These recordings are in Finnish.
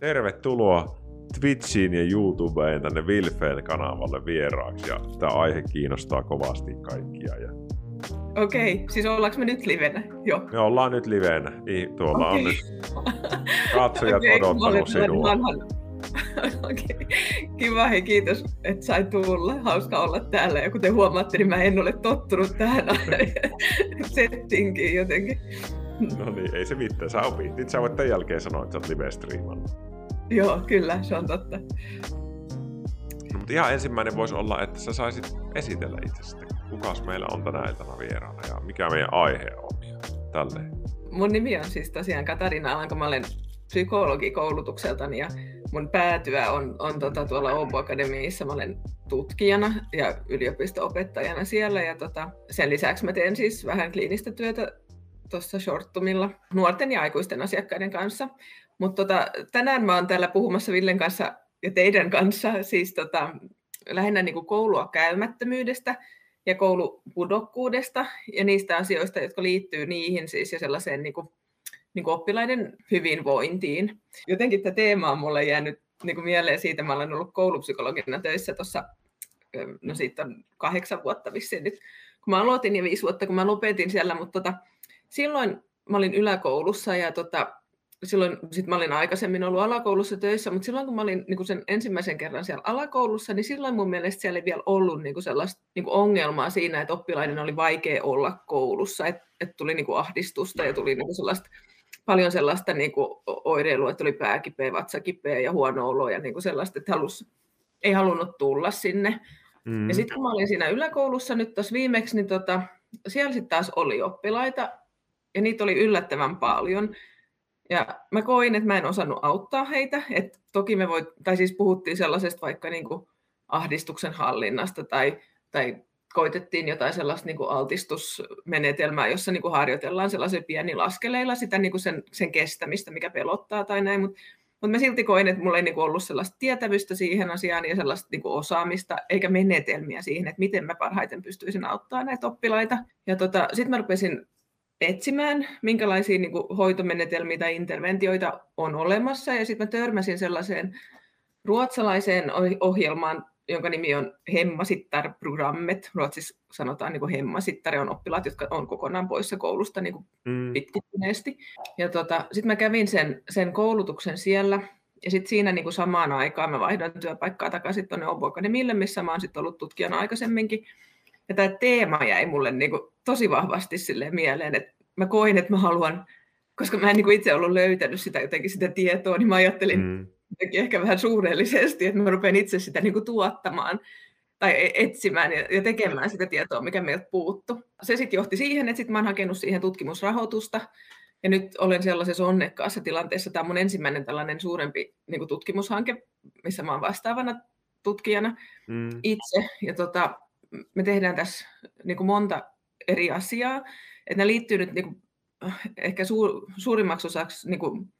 tervetuloa Twitchiin ja YouTubeen tänne Vilfeen kanavalle vieraaksi. Ja tämä aihe kiinnostaa kovasti kaikkia. Ja... Okei, okay, siis ollaanko me nyt livenä? Joo. Me ollaan nyt livenä. Tuolla okay. on nyt katsojat okay, odottanut sinua. Vanhan... Okei, kiva, hei kiitos, että sai tulla. Hauska olla täällä. Ja kuten huomaatte, niin mä en ole tottunut tähän settingiin jotenkin. No niin, ei se mitään. Sä opit. Nyt sä voit tämän jälkeen sanoa, että sä oot live Joo, kyllä, se on totta. No, mutta ihan ensimmäinen voisi olla, että sä saisit esitellä itsestä. Kukas meillä on tänä iltana vieraana ja mikä meidän aihe on ja tälleen. Mun nimi on siis tosiaan Katarina Alanko. Mä olen psykologikoulutukseltani ja mun päätyä on, on tota, tuolla Åbo Akademiissa. Mä olen tutkijana ja yliopisto-opettajana siellä ja tota, sen lisäksi mä teen siis vähän kliinistä työtä tuossa shorttumilla nuorten ja aikuisten asiakkaiden kanssa. Mutta tota, tänään mä oon täällä puhumassa Villen kanssa ja teidän kanssa siis tota, lähinnä niin kuin koulua käymättömyydestä ja koulupudokkuudesta ja niistä asioista, jotka liittyy niihin siis ja sellaiseen niin kuin, niin kuin oppilaiden hyvinvointiin. Jotenkin tämä teema on mulle jäänyt niin kuin mieleen siitä, mä olen ollut koulupsykologina töissä tuossa, no siitä on kahdeksan vuotta vissiin nyt, kun mä aloitin ja viisi vuotta, kun mä lopetin siellä, mutta tota, silloin mä olin yläkoulussa ja tota, silloin sit mä olin aikaisemmin ollut alakoulussa töissä, mutta silloin kun mä olin niin sen ensimmäisen kerran siellä alakoulussa, niin silloin mun mielestä siellä ei vielä ollut niin sellaista niin ongelmaa siinä, että oppilaiden oli vaikea olla koulussa, että et tuli niin ahdistusta ja tuli niin sellaista, paljon sellaista niin oireilua, että oli pääkipeä, vatsakipeä ja huono olo ja niin sellaista, että halus, ei halunnut tulla sinne. Mm. Ja sitten kun mä olin siinä yläkoulussa nyt tuossa viimeksi, niin tota, siellä sitten taas oli oppilaita, ja niitä oli yllättävän paljon. Ja mä koin, että mä en osannut auttaa heitä. Et toki me voit, tai siis puhuttiin sellaisesta vaikka niin kuin ahdistuksen hallinnasta tai, tai koitettiin jotain sellaista niin kuin altistusmenetelmää, jossa niin kuin harjoitellaan sellaisen pieni laskeleilla sitä niin kuin sen, sen kestämistä, mikä pelottaa tai näin. Mutta mut mä silti koin, että mulla ei niin kuin ollut sellaista tietävystä siihen asiaan ja sellaista niin kuin osaamista, eikä menetelmiä siihen, että miten mä parhaiten pystyisin auttamaan näitä oppilaita. Ja tota, sitten mä rupesin etsimään, minkälaisia niin kuin, hoitomenetelmiä tai interventioita on olemassa. Ja sitten mä törmäsin sellaiseen ruotsalaiseen ohjelmaan, jonka nimi on Hemmasittar-programmet. Ruotsissa sanotaan niin hemmasittar on oppilaat, jotka on kokonaan poissa koulusta niin mm. pitkittyneesti. Ja tota, sitten mä kävin sen, sen koulutuksen siellä, ja sitten siinä niin kuin samaan aikaan mä vaihdoin työpaikkaa takaisin tuonne Obo Akademille, missä mä oon sitten ollut tutkijana aikaisemminkin. Ja tämä teema jäi mulle niin kuin tosi vahvasti sille mieleen, että mä koin, että mä haluan, koska mä en niin kuin itse ollut löytänyt sitä jotenkin sitä tietoa, niin mä ajattelin mm. ehkä vähän suurellisesti, että mä rupean itse sitä niin kuin tuottamaan tai e-, etsimään ja tekemään sitä tietoa, mikä meiltä puuttu. Se sitten johti siihen, että sitten mä oon hakenut siihen tutkimusrahoitusta, ja nyt olen sellaisessa onnekkaassa tilanteessa. Tämä on mun ensimmäinen tällainen suurempi niin kuin tutkimushanke, missä mä oon vastaavana tutkijana mm. itse. Ja tota, me tehdään tässä niin kuin monta eri asiaa, että ne liittyy nyt niin kuin, ehkä suur, suurimmaksi osaksi niin kuin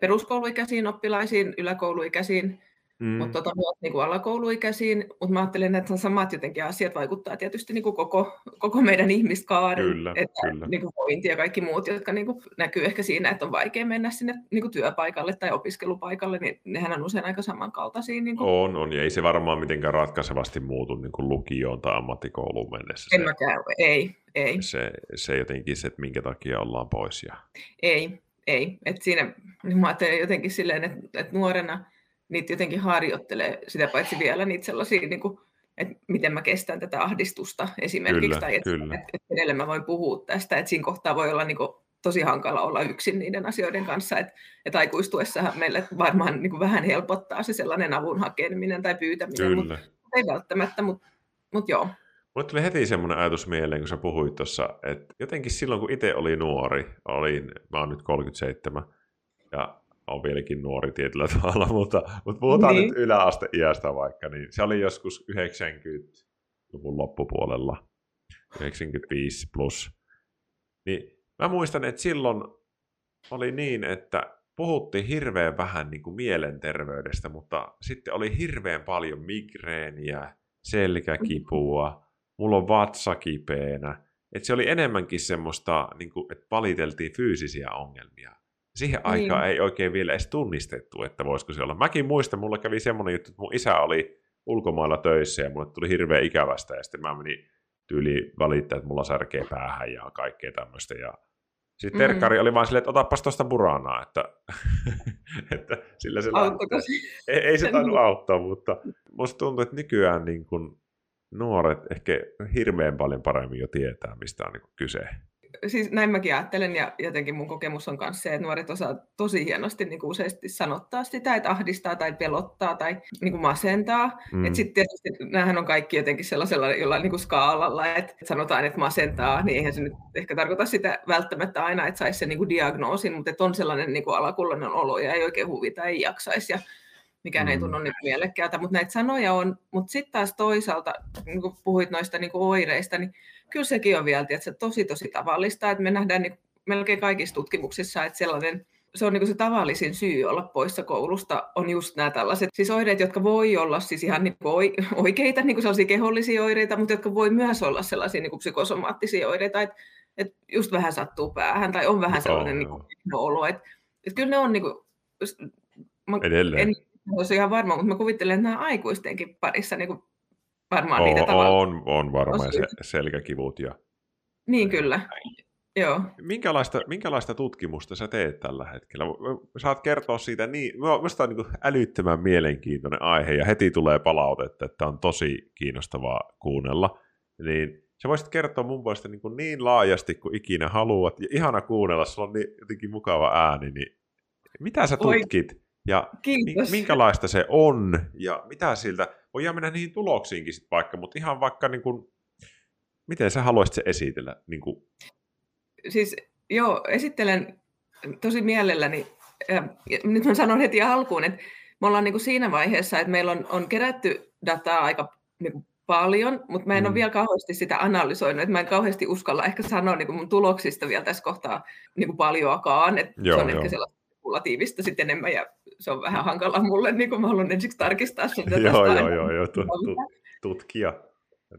peruskouluikäisiin oppilaisiin, yläkouluikäisiin mm. mutta tota, niin kuin alakouluikäisiin, mutta mä ajattelen, että samat jotenkin asiat vaikuttaa tietysti niin kuin koko, koko meidän ihmiskaaren, kyllä, että kyllä. Niin kuin vointi ja kaikki muut, jotka niin kuin näkyy ehkä siinä, että on vaikea mennä sinne niin kuin työpaikalle tai opiskelupaikalle, niin nehän on usein aika samankaltaisia. Niin kuin... On, on, ja ei se varmaan mitenkään ratkaisevasti muutu niin kuin lukioon tai ammattikouluun mennessä. En se, käy, ei, ei. Se, se jotenkin se, että minkä takia ollaan pois. Ja... Ei, ei. Et siinä niin mä ajattelen jotenkin silleen, että, että nuorena niitä jotenkin harjoittelee sitä paitsi vielä niitä sellaisia, niin kuin, että miten mä kestän tätä ahdistusta esimerkiksi, kyllä, tai että, kyllä. että, että edelleen mä voin puhua tästä, että siinä kohtaa voi olla niin kuin, tosi hankala olla yksin niiden asioiden kanssa, että, että aikuistuessahan meille varmaan niin kuin vähän helpottaa se sellainen avun hakeminen tai pyytäminen, mutta ei välttämättä, mutta, mutta joo. Mulle tuli heti semmoinen ajatus mieleen, kun sä puhuit tuossa, että jotenkin silloin, kun itse oli nuori, olin, mä oon nyt 37, ja on vieläkin nuori tietyllä tavalla, mutta, mutta puhutaan niin. nyt yläasteiästä vaikka, niin se oli joskus 90-luvun loppupuolella, 95 plus. Niin mä muistan, että silloin oli niin, että puhuttiin hirveän vähän niin kuin mielenterveydestä, mutta sitten oli hirveän paljon migreeniä, selkäkipua, mulla on vatsa kipeänä. Että se oli enemmänkin semmoista, niin kuin, että valiteltiin fyysisiä ongelmia Siihen aikaan niin. ei oikein vielä edes tunnistettu, että voisiko se olla. Mäkin muistan, mulla kävi semmoinen juttu, että mun isä oli ulkomailla töissä ja mulle tuli hirveän ikävästä ja sitten mä menin tyyli valittaa, että mulla särkee päähän ja kaikkea tämmöistä. Ja sitten mm. terkkari oli vaan silleen, että otapas tuosta buranaa, että, että sillä se ei, ei se tainnut auttaa, mutta musta tuntuu, että nykyään niin kun nuoret ehkä hirveän paljon paremmin jo tietää, mistä on niin kyse siis näin mäkin ajattelen ja jotenkin mun kokemus on myös se, että nuoret osaa tosi hienosti niin kuin useasti sanottaa sitä, että ahdistaa tai pelottaa tai niin kuin masentaa. Mm. Että sitten tietysti näähän on kaikki jotenkin sellaisella jollain niin kuin skaalalla, että sanotaan, että masentaa, niin eihän se nyt ehkä tarkoita sitä välttämättä aina, että saisi sen niin kuin diagnoosin, mutta että on sellainen niin kuin alakullainen olo ja ei oikein huvita, ei jaksaisi ja mikään mm. ei tunnu niin mielekkäältä, mutta näitä sanoja on, mutta sitten taas toisaalta, niin kuin puhuit noista niin kuin oireista, niin kyllä sekin on vielä tietysti, tosi tosi tavallista, että me nähdään niin melkein kaikissa tutkimuksissa, että sellainen se on niin se tavallisin syy olla poissa koulusta, on just nämä tällaiset siis oireet, jotka voi olla siis ihan niin oikeita niin sellaisia kehollisia oireita, mutta jotka voi myös olla sellaisia niin psykosomaattisia oireita, että, että just vähän sattuu päähän tai on vähän sellainen oh, niin olo. Että, että kyllä ne on niin kuin, mä Edelleen. En olisi ihan varma, mutta mä kuvittelen, että nämä aikuistenkin parissa niin varmaan on, niitä tavallaan. On, on varmaan se, selkäkivut. Ja... Niin kyllä, joo. Minkälaista, minkälaista tutkimusta sä teet tällä hetkellä? Saat kertoa siitä niin, minusta on niin älyttömän mielenkiintoinen aihe ja heti tulee palautetta, että on tosi kiinnostavaa kuunnella. Niin sä voisit kertoa mun puolesta niin, kuin niin laajasti kuin ikinä haluat ja ihana kuunnella, sulla on niin jotenkin mukava ääni, niin mitä sä tutkit? Oi. Ja Kiitos. minkälaista se on ja mitä siltä, voidaan mennä niihin tuloksiinkin sitten vaikka, mutta ihan vaikka niin kuin, miten sä haluaisit se esitellä? Niin kuin... Siis joo, esittelen tosi mielelläni. Ja nyt mä sanon heti alkuun, että me ollaan niin kuin siinä vaiheessa, että meillä on, on kerätty dataa aika niin kuin paljon, mutta mä en mm. ole vielä kauheasti sitä analysoinut, että mä en kauheasti uskalla ehkä sanoa niin kuin mun tuloksista vielä tässä kohtaa niin kuin paljoakaan, että joo, se on joo. ehkä sellaista spekulatiivista sitten enemmän ja se on vähän hankala mulle, niin kuin mä haluan ensiksi tarkistaa sitä. joo, joo, joo, joo, tu, tu, tutkija.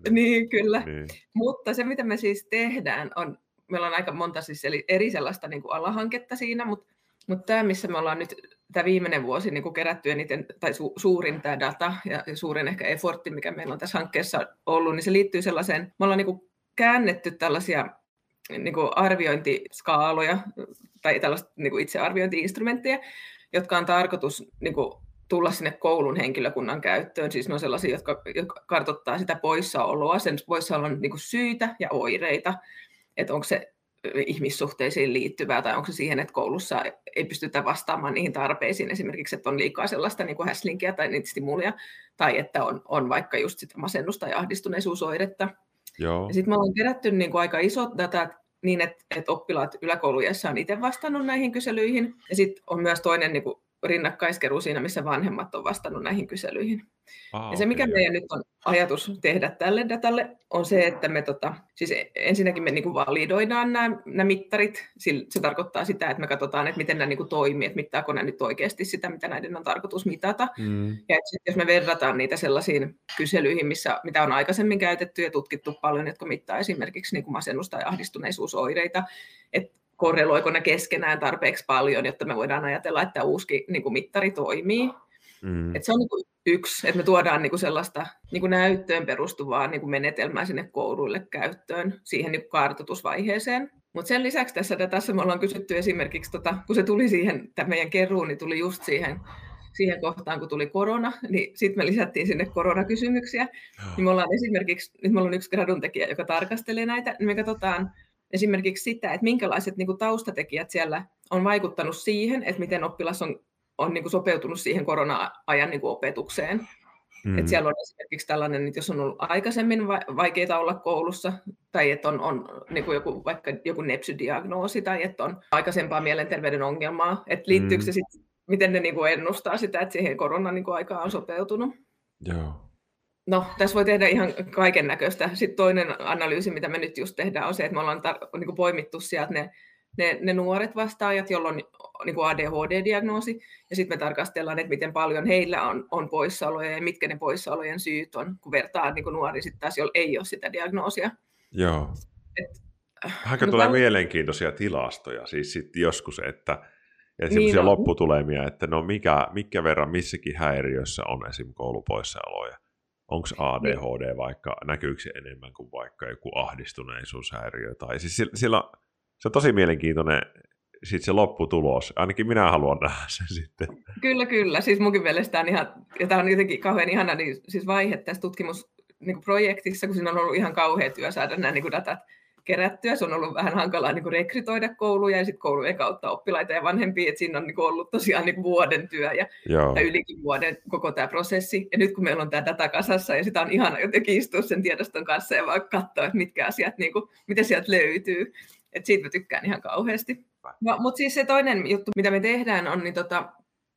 Niin, kyllä. Niin. Mutta se, mitä me siis tehdään, on, meillä on aika monta siis eri sellaista niin kuin alahanketta siinä, mutta, mutta tämä, missä me ollaan nyt tämä viimeinen vuosi niin kuin kerätty eniten, tai su, suurin tämä data ja, ja suurin ehkä effortti, mikä meillä on tässä hankkeessa ollut, niin se liittyy sellaiseen, me ollaan niin kuin käännetty tällaisia niin kuin arviointiskaaloja tai tällaista niin kuin itsearviointiinstrumentteja, jotka on tarkoitus niin kuin, tulla sinne koulun henkilökunnan käyttöön. Siis ne on sellaisia, jotka, jotka kartoittaa sitä poissaoloa, sen poissaolon niin kuin syitä ja oireita, että onko se ihmissuhteisiin liittyvää tai onko se siihen, että koulussa ei pystytä vastaamaan niihin tarpeisiin, esimerkiksi, että on liikaa sellaista niin kuin häslinkiä tai niitä stimulia, tai että on, on vaikka just sitä masennusta ja ahdistuneisuusoiretta. Sitten me ollaan kerätty niin kuin aika isot datat niin, että, että oppilaat yläkouluissa on itse vastannut näihin kyselyihin. Ja sitten on myös toinen niin kuin rinnakkaiskeru siinä, missä vanhemmat on vastannut näihin kyselyihin. Ah, ja se, mikä okay. meidän nyt on ajatus tehdä tälle datalle, on se, että me tota, siis ensinnäkin me niinku validoidaan nämä, nämä mittarit. Se tarkoittaa sitä, että me katsotaan, että miten nämä niinku toimii, että mittaako ne nyt oikeasti sitä, mitä näiden on tarkoitus mitata. Mm. Ja sit, jos me verrataan niitä sellaisiin kyselyihin, missä, mitä on aikaisemmin käytetty ja tutkittu paljon, jotka mittaa esimerkiksi niinku masennus- tai ahdistuneisuusoireita, että korreloiko ne keskenään tarpeeksi paljon, jotta me voidaan ajatella, että uusi niin kuin mittari toimii. Mm. Et se on niin kuin yksi, että me tuodaan niin kuin sellaista niin kuin näyttöön perustuvaa niin kuin menetelmää sinne kouluille käyttöön, siihen niin kuin kartoitusvaiheeseen. Mutta sen lisäksi tässä datassa me ollaan kysytty esimerkiksi, tota, kun se tuli siihen, tämä meidän keruun, niin tuli just siihen, siihen kohtaan, kun tuli korona, niin sitten me lisättiin sinne koronakysymyksiä. Niin me ollaan esimerkiksi, nyt meillä on yksi gradun tekijä, joka tarkastelee näitä, niin me katsotaan esimerkiksi sitä, että minkälaiset niin kuin taustatekijät siellä on vaikuttanut siihen, että miten oppilas on, on niin kuin sopeutunut siihen korona-ajan niin kuin opetukseen. Mm. Että siellä on esimerkiksi tällainen, että jos on ollut aikaisemmin vaikeita olla koulussa, tai että on, on niin kuin joku, vaikka joku nepsydiagnoosi, tai että on aikaisempaa mielenterveyden ongelmaa, että liittyykö mm. se sitten, miten ne niin kuin ennustaa sitä, että siihen koronan niin aikaan on sopeutunut. Joo. No, tässä voi tehdä ihan kaiken näköistä. Sitten toinen analyysi, mitä me nyt just tehdään, on se, että me ollaan tar- niin kuin poimittu sieltä ne, ne, ne nuoret vastaajat, joilla on niin kuin ADHD-diagnoosi, ja sitten me tarkastellaan, että miten paljon heillä on, on poissaoloja ja mitkä ne poissaolojen syyt on, kun vertaa niin kuin nuori sitten taas, jolla ei ole sitä diagnoosia. Joo. Et, Aika no, tulee pal- mielenkiintoisia tilastoja, siis sitten joskus, että ja niin semmoisia lopputulemia, että no mikä, mikä verran missäkin häiriössä on esim. koulupoissaoloja. Onko ADHD niin. vaikka, näkyykö se enemmän kuin vaikka joku ahdistuneisuushäiriö? Tai siis sillä, se on tosi mielenkiintoinen sit se lopputulos. Ainakin minä haluan nähdä sen sitten. Kyllä, kyllä. Siis munkin mielestä on ihan, ja tämä on jotenkin kauhean ihana niin, siis vaihe tässä tutkimusprojektissa, niin kun siinä on ollut ihan kauhea työ saada nämä niin datat kerättyä. Se on ollut vähän hankalaa niin kuin rekrytoida kouluja ja sitten koulujen kautta oppilaita ja vanhempia. että siinä on niin kuin ollut tosiaan niin kuin vuoden työ ja, ja ylikin vuoden koko tämä prosessi. Ja nyt kun meillä on tämä data kasassa ja sitä on ihana jotenkin istua sen tiedoston kanssa ja vaan katsoa, että mitkä asiat, niin kuin, mitä sieltä löytyy. Et siitä mä tykkään ihan kauheasti. No, mutta siis se toinen juttu, mitä me tehdään, on, niin tota,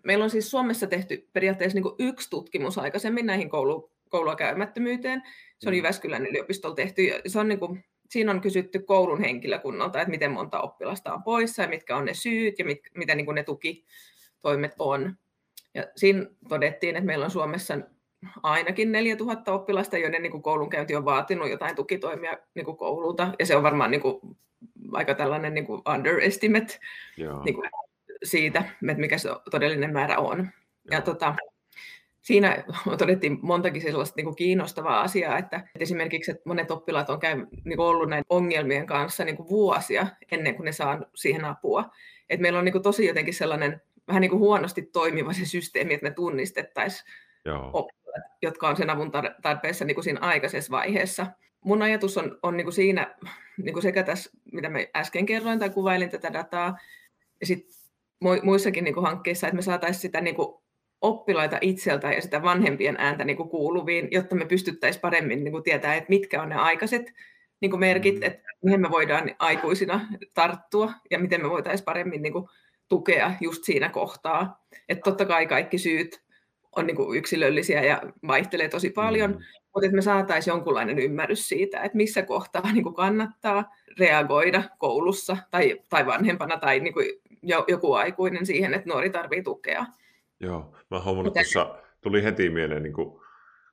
meillä on siis Suomessa tehty periaatteessa niin yksi tutkimus aikaisemmin näihin koulu, koulua käymättömyyteen. Se on mm. Jyväskylän yliopistolla tehty. Se on niin kuin, siinä on kysytty koulun henkilökunnalta, että miten monta oppilasta on poissa ja mitkä on ne syyt ja mit, mitä niin kuin ne tukitoimet on. Ja siinä todettiin, että meillä on Suomessa ainakin 4000 oppilasta, joiden niin kuin koulunkäynti on vaatinut jotain tukitoimia niin kuin koululta. Ja se on varmaan niin kuin aika tällainen niin kuin underestimate niin kuin siitä, että mikä se todellinen määrä on. Joo. Ja tota, siinä todettiin montakin sellaista niin kuin kiinnostavaa asiaa, että, että esimerkiksi että monet oppilaat on käy, niin kuin ollut näiden ongelmien kanssa niin kuin vuosia ennen kuin ne saa siihen apua. Et meillä on niin kuin tosi jotenkin sellainen vähän niin kuin huonosti toimiva se systeemi, että me tunnistettaisiin oppilaat, jotka on sen avun tarpeessa niin kuin siinä aikaisessa vaiheessa. Mun ajatus on, on niin kuin siinä niin kuin sekä tässä, mitä me äsken kerroin tai kuvailin tätä dataa, ja sitten muissakin niin kuin hankkeissa, että me saataisiin sitä niin kuin oppilaita itseltä ja sitä vanhempien ääntä niin kuin kuuluviin, jotta me pystyttäisiin paremmin niin kuin tietää, että mitkä on ne aikaiset niin kuin merkit, mm. että mihin me voidaan aikuisina tarttua ja miten me voitaisiin paremmin niin kuin tukea just siinä kohtaa. Että totta kai kaikki syyt on niin kuin yksilöllisiä ja vaihtelee tosi paljon, mm. mutta että me saataisiin jonkunlainen ymmärrys siitä, että missä kohtaa niin kuin kannattaa reagoida koulussa tai, tai vanhempana tai niin kuin joku aikuinen siihen, että nuori tarvitsee tukea. Joo, mä huomannut tuossa, tuli heti mieleen, niin kuin,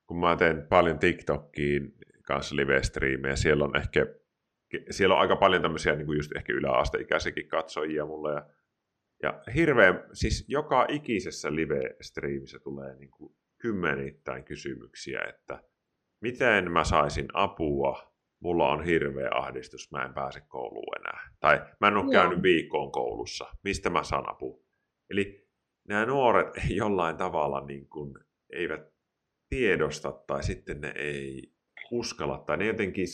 kun mä teen paljon TikTokiin kanssa live-striimejä, siellä on ehkä siellä on aika paljon tämmöisiä niin kuin just ehkä yläasteikäisiäkin katsojia mulle, ja ja hirveän, siis joka ikisessä live-striimissä tulee niin kuin kymmenittäin kysymyksiä, että miten mä saisin apua, mulla on hirveä ahdistus, mä en pääse kouluun enää. Tai mä en ole käynyt viikkoon koulussa, mistä mä saan apua. Eli nämä nuoret jollain tavalla niin kuin eivät tiedosta tai sitten ne ei uskalla tai ne jotenkin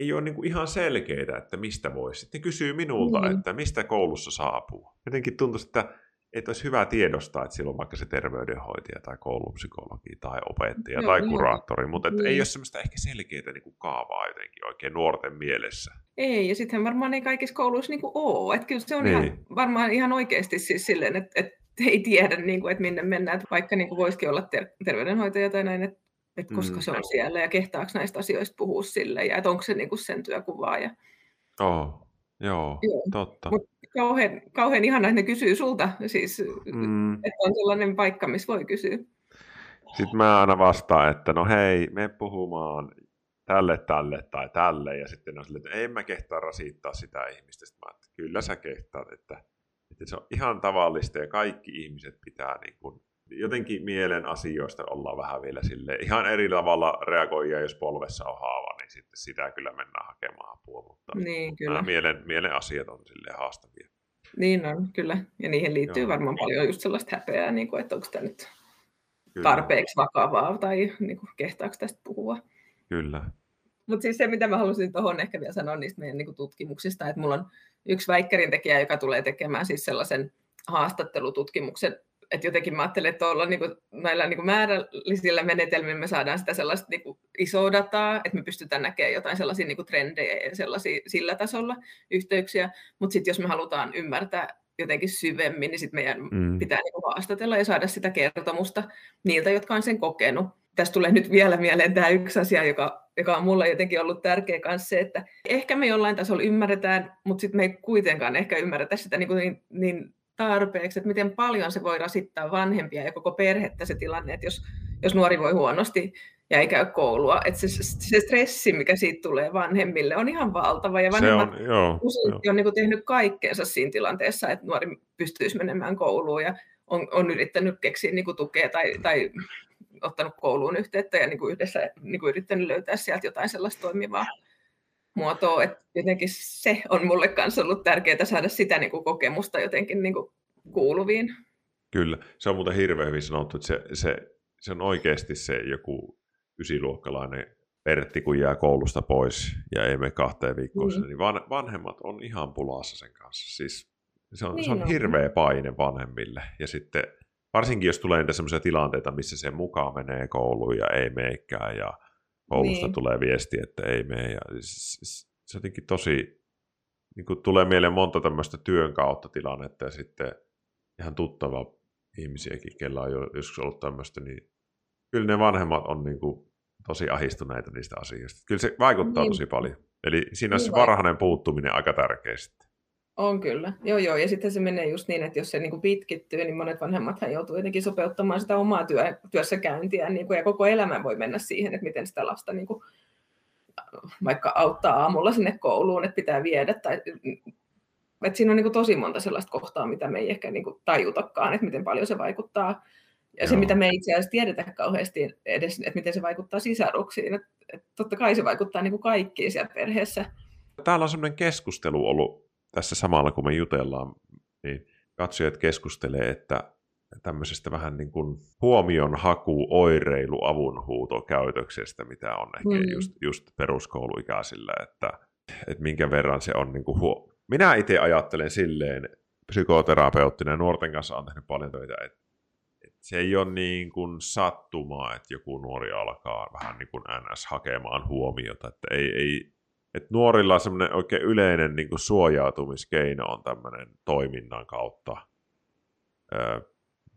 ei ole niin kuin ihan selkeitä, että mistä voisi. Sitten kysyy minulta, mm. että mistä koulussa saapuu. Jotenkin tuntuu, että, että olisi hyvä tiedostaa, että silloin vaikka se terveydenhoitaja tai koulupsykologi tai opettaja Joo, tai kuraattori, mutta että ei ole semmoista ehkä selkeää niin kuin kaavaa jotenkin oikein nuorten mielessä. Ei, ja sittenhän varmaan ei kaikissa kouluissa niin kuin ole. Että kyllä se on niin. ihan, varmaan ihan oikeasti siis silleen, että, että ei tiedä, niin kuin, että minne mennään. Että vaikka niin kuin voisikin olla ter- terveydenhoitaja tai näin, että että koska mm. se on siellä ja kehtaako näistä asioista puhua sille ja että onko se niinku sen työkuvaa. Ja... Oh, joo, joo, totta. Mut kauhean, kauhean ihana, että ne kysyy sulta, siis, mm. että on sellainen paikka, missä voi kysyä. Sitten mä aina vastaan, että no hei, me puhumaan tälle, tälle tai tälle, ja sitten on silleen, että en mä kehtaa rasittaa sitä ihmistä. Sitten mä että kyllä sä kehtaat, että, että se on ihan tavallista ja kaikki ihmiset pitää niin kuin jotenkin mielen asioista ollaan vähän vielä sille ihan eri tavalla reagoija, jos polvessa on haava, niin sitten sitä kyllä mennään hakemaan apua, mutta niin, kyllä. Nämä mielen, mielen asiat on sille haastavia. Niin on, kyllä. Ja niihin liittyy Joo. varmaan paljon just sellaista häpeää, niin kuin, että onko tämä nyt kyllä. tarpeeksi vakavaa tai niin kuin, kehtaako tästä puhua. Kyllä. Mutta siis se, mitä mä halusin tuohon ehkä vielä sanoa niistä meidän niin kuin, tutkimuksista, että mulla on yksi väikkärin tekijä, joka tulee tekemään siis sellaisen haastattelututkimuksen että jotenkin mä ajattelen, että olla niin kuin, näillä niin kuin määrällisillä menetelmillä me saadaan sitä sellaista niin kuin isoa dataa, että me pystytään näkemään jotain sellaisia niin kuin trendejä ja sellaisia sillä tasolla yhteyksiä, mutta sitten jos me halutaan ymmärtää jotenkin syvemmin, niin sitten meidän mm. pitää niin kuin haastatella ja saada sitä kertomusta niiltä, jotka on sen kokenut. Tästä tulee nyt vielä mieleen tämä yksi asia, joka, joka on mulle jotenkin ollut tärkeä kanssa se, että ehkä me jollain tasolla ymmärretään, mutta sitten me ei kuitenkaan ehkä ymmärretä sitä niin, kuin niin, niin tarpeeksi, että miten paljon se voi rasittaa vanhempia ja koko perhettä se tilanne, että jos, jos nuori voi huonosti ja ei käy koulua. Et se, se stressi, mikä siitä tulee vanhemmille, on ihan valtava. Ja vanhemmat on, joo, usein joo. on niin tehnyt kaikkeensa siinä tilanteessa, että nuori pystyisi menemään kouluun ja on, on yrittänyt keksiä niin tukea tai, tai ottanut kouluun yhteyttä ja niin kuin yhdessä niin kuin yrittänyt löytää sieltä jotain sellaista toimivaa muotoa. Että jotenkin se on mulle kanssa ollut tärkeää saada sitä niin kuin kokemusta jotenkin niin kuin kuuluviin. Kyllä, se on muuten hirveän hyvin sanottu, että se, se, se on oikeasti se joku ysiluokkalainen Pertti, kun jää koulusta pois ja ei mene kahteen viikkoon, mm. niin van, vanhemmat on ihan pulassa sen kanssa. Siis se on, niin se on, on hirveä paine vanhemmille. Ja sitten varsinkin jos tulee niitä sellaisia tilanteita, missä se mukaan menee kouluun ja ei meekään ja koulusta niin. tulee viesti, että ei mene. Ja se on jotenkin tosi, niin kuin tulee mieleen monta tämmöistä työn kautta tilannetta ja sitten ihan tuttava ihmisiäkin, kellä on jo joskus ollut tämmöistä, niin kyllä ne vanhemmat on niin kuin tosi ahistuneita niistä asioista. Kyllä se vaikuttaa niin. tosi paljon. Eli siinä niin se varhainen puuttuminen aika tärkeä sitten. On kyllä, joo joo, ja sitten se menee just niin, että jos se niin kuin pitkittyy, niin monet vanhemmathan joutuu jotenkin sopeuttamaan sitä omaa työ, työssäkäyntiä, niin kuin, ja koko elämä voi mennä siihen, että miten sitä lasta niin kuin, vaikka auttaa aamulla sinne kouluun, että pitää viedä, tai että siinä on niin kuin tosi monta sellaista kohtaa, mitä me ei ehkä niin kuin tajutakaan, että miten paljon se vaikuttaa. Ja Joo. se, mitä me ei itse asiassa tiedetä kauheasti edes, että miten se vaikuttaa sisaruksiin. Että, että totta kai se vaikuttaa niin kuin kaikkiin siellä perheessä. Täällä on sellainen keskustelu ollut tässä samalla, kun me jutellaan, niin katsojat keskustelee, että tämmöisestä vähän niin kuin huomion haku, oireilu, avunhuuto käytöksestä, mitä on ehkä mm. just, just peruskouluikäisillä, että, että minkä verran se on niin kuin huo... Minä itse ajattelen silleen, psykoterapeuttina nuorten kanssa on tehnyt paljon töitä, että, että se ei ole niin kuin sattumaa, että joku nuori alkaa vähän niin kuin NS hakemaan huomiota, että ei, ei, et nuorilla semmoinen oikein yleinen niin kuin suojautumiskeino on tämmöinen toiminnan kautta ö,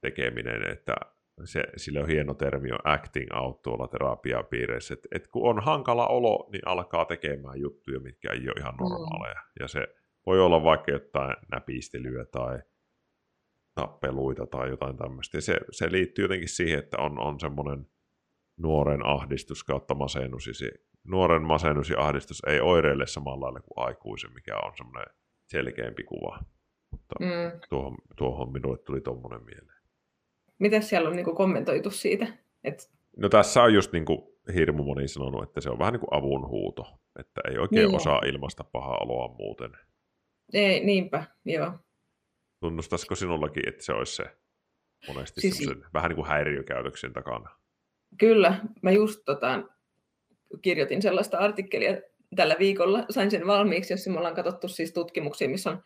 tekeminen, että se, sillä on hieno termi on acting out tuolla terapiapiireissä, että et kun on hankala olo, niin alkaa tekemään juttuja, mitkä ei ole ihan normaaleja. Mm. Ja se voi olla vaikka jotain näpistelyä tai tappeluita tai jotain tämmöistä. Ja se, se liittyy jotenkin siihen, että on, on semmoinen nuoren ahdistus kautta masennus, ja se nuoren masennus ja ahdistus ei oireille samalla lailla kuin aikuisen, mikä on semmoinen selkeämpi kuva. Mutta mm. tuohon, tuohon minulle tuli tuommoinen mieleen. Mitä siellä on niin kuin kommentoitu siitä? Et... No tässä on just niin kuin hirmu moni sanonut, että se on vähän niin kuin avunhuuto, että ei oikein niin. osaa ilmaista pahaa oloa muuten. Ei, niinpä, joo. Tunnustaisiko sinullakin, että se olisi se monesti siis... vähän niin kuin häiriökäytöksen takana? Kyllä, mä just tota, kirjoitin sellaista artikkelia tällä viikolla, sain sen valmiiksi, jossa me ollaan katsottu siis tutkimuksia, missä on,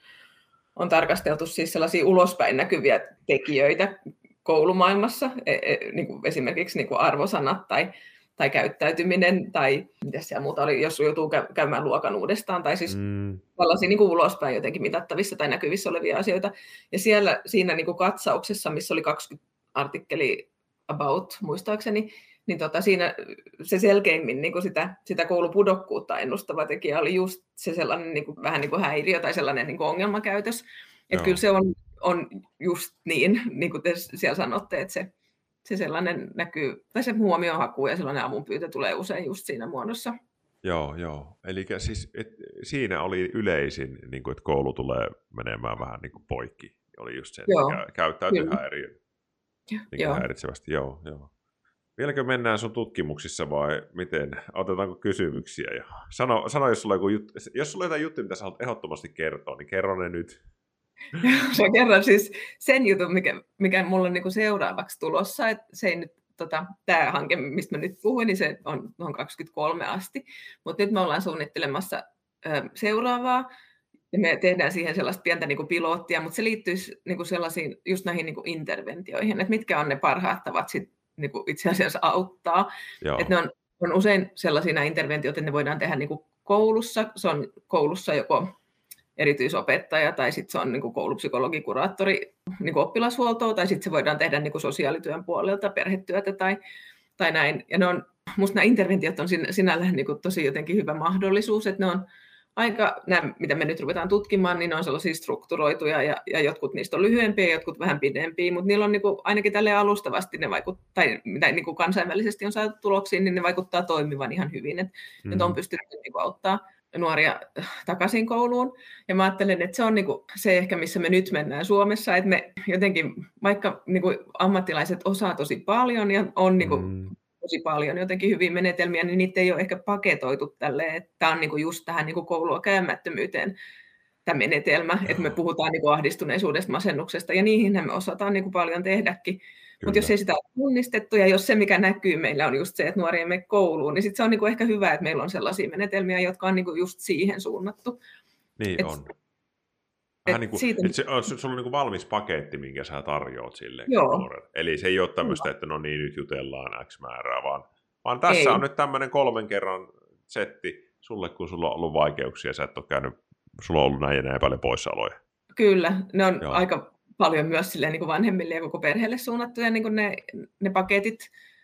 on tarkasteltu siis sellaisia ulospäin näkyviä tekijöitä koulumaailmassa, e, e, niin kuin esimerkiksi niin kuin arvosanat tai, tai käyttäytyminen tai mitä siellä muuta oli, jos joutuu käymään luokan uudestaan, tai siis mm. tällaisia niin kuin ulospäin jotenkin mitattavissa tai näkyvissä olevia asioita. Ja siellä siinä niin kuin katsauksessa, missä oli 20 artikkeli about, muistaakseni, niin tota, siinä se selkeimmin niin kuin sitä, sitä koulupudokkuutta ennustava tekijä oli just se sellainen niin kuin, vähän niin kuin häiriö tai sellainen niin kuin ongelmakäytös. Että kyllä se on, on just niin, niin kuin te siellä sanotte, että se, se sellainen näkyy, tai se huomiohaku ja sellainen avunpyyntö tulee usein just siinä muodossa. Joo, joo. Eli siis, et, siinä oli yleisin, niin kuin, että koulu tulee menemään vähän niin kuin poikki. Oli just se, että joo, käyttäytyy häiriö, niin joo. häiritsevästi. Joo, joo. Vieläkö mennään sun tutkimuksissa vai miten? Otetaanko kysymyksiä? Ja sano, sano jos, sulla on juttu, jos sulla on jotain juttuja, mitä sä haluat ehdottomasti kertoa, niin kerro ne nyt. Mä kerron siis sen jutun, mikä, mikä mulla on niin seuraavaksi tulossa. Se nyt, tota, tämä hanke, mistä mä nyt puhuin, niin se on noin 23 asti. Mutta nyt me ollaan suunnittelemassa ö, seuraavaa. Ja me tehdään siihen sellaista pientä niin kuin pilottia, mutta se liittyisi niin kuin sellaisiin, just näihin niin kuin interventioihin, että mitkä on ne parhaat tavat sit niin kuin itse asiassa auttaa. Että ne on, on usein sellaisia interventioita, että ne voidaan tehdä niin kuin koulussa. Se on koulussa joko erityisopettaja tai sitten se on niin kuin koulupsykologi, kuraattori niin kuin oppilashuoltoa tai sitten se voidaan tehdä niin kuin sosiaalityön puolelta, perhetyötä tai, tai näin. Ja ne on, musta nämä interventiot on sinällään niin kuin tosi jotenkin hyvä mahdollisuus, että ne on aika, nämä, mitä me nyt ruvetaan tutkimaan, niin ne on sellaisia strukturoituja ja, ja jotkut niistä on lyhyempiä ja jotkut vähän pidempiä, mutta niillä on niin kuin, ainakin tälle alustavasti ne vaikuttaa, tai mitä niin kuin kansainvälisesti on saatu tuloksiin, niin ne vaikuttaa toimivan ihan hyvin, että mm. nyt on pystytty niin kuin, auttaa nuoria takaisin kouluun. Ja mä ajattelen, että se on niin kuin se ehkä, missä me nyt mennään Suomessa, että me jotenkin, vaikka niin kuin ammattilaiset osaa tosi paljon ja on niin kuin mm tosi paljon jotenkin hyviä menetelmiä, niin niitä ei ole ehkä paketoitu tälle, että tämä on niinku just tähän niinku koulua käymättömyyteen tämä menetelmä, että me puhutaan niinku ahdistuneisuudesta, masennuksesta, ja niihin me osataan niinku paljon tehdäkin. Mutta jos ei sitä ole tunnistettu, ja jos se, mikä näkyy meillä on just se, että nuori ei mene kouluun, niin sitten se on niinku ehkä hyvä, että meillä on sellaisia menetelmiä, jotka on niinku just siihen suunnattu. Niin Et on. Vähän niin kuin, siitä... että se, on, se on niin kuin valmis paketti, minkä sä tarjoat sille nuorelle. Eli se ei ole tämmöistä, että no niin, nyt jutellaan X määrää, vaan, vaan tässä ei. on nyt tämmöinen kolmen kerran setti sulle, kun sulla on ollut vaikeuksia, sä et ole käynyt, sulla on ollut näin ja näin paljon poissaoloja. Kyllä, ne on Joo. aika paljon myös silleen, niin kuin vanhemmille ja koko perheelle suunnattuja niin kuin ne, ne paketit.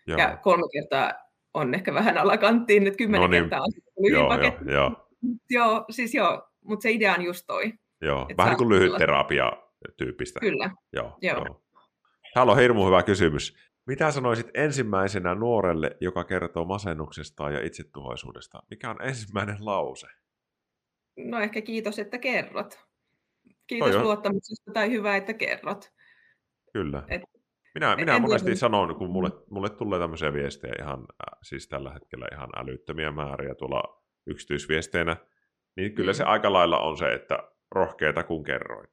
Joo. Ja kolme kertaa on ehkä vähän alakanttiin, että kymmenen no niin. kertaa on joo, paketti. Joo, joo. joo, siis joo, mutta se idea on just toi. Joo, Et vähän niin kuin lyhyt terapia tyyppistä. Kyllä. Joo, joo. joo. Täällä on hirmu hyvä kysymys. Mitä sanoisit ensimmäisenä nuorelle, joka kertoo masennuksesta ja itsetuhoisuudesta? Mikä on ensimmäinen lause? No ehkä kiitos, että kerrot. Kiitos no luottamuksesta tai hyvä, että kerrot. Kyllä. Et, minä minä monesti tiedä. sanon, kun mulle, mulle tulee tämmöisiä viestejä ihan, äh, siis tällä hetkellä ihan älyttömiä määriä tuolla yksityisviesteinä, niin kyllä mm. se aika lailla on se, että rohkeita kun kerroit.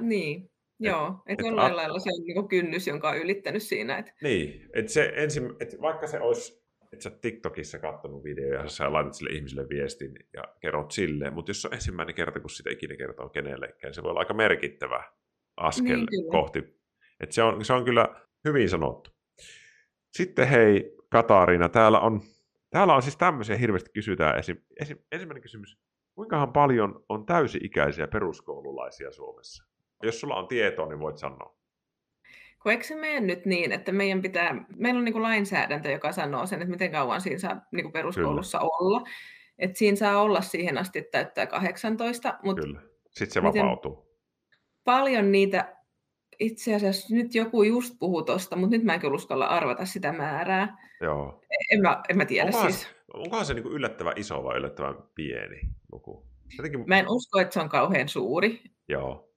Niin, Joo, että et jollain a... lailla se on niin kynnys, jonka on ylittänyt siinä. Että... Niin, että se ensin, että vaikka se olisi, että sä TikTokissa katsonut videoja ja sä laitat sille ihmiselle viestin ja kerrot sille, mutta jos se on ensimmäinen kerta, kun sitä ikinä kertoo kenellekään, se voi olla aika merkittävä askel niin, kohti. Että se, on, se on kyllä hyvin sanottu. Sitten hei Katariina, täällä on, täällä on siis tämmöisiä hirveästi kysytään. Esim, esim, ensimmäinen kysymys, Kuinkahan paljon on täysi-ikäisiä peruskoululaisia Suomessa? Jos sulla on tietoa, niin voit sanoa. Kun eikö se mene nyt niin, että meidän pitää, meillä on niin kuin lainsäädäntö, joka sanoo sen, että miten kauan siinä saa niin kuin peruskoulussa Kyllä. olla. Että siinä saa olla siihen asti, että täyttää 18. Mutta Kyllä. Sitten se vapautuu. Paljon niitä, itse asiassa nyt joku just puhuu tuosta, mutta nyt mä en kyllä uskalla arvata sitä määrää. Joo. En mä, en mä tiedä onkohan, siis. Onkohan se niin yllättävän iso vai yllättävän pieni luku? Jotenkin... Mä en usko, että se on kauhean suuri. Joo.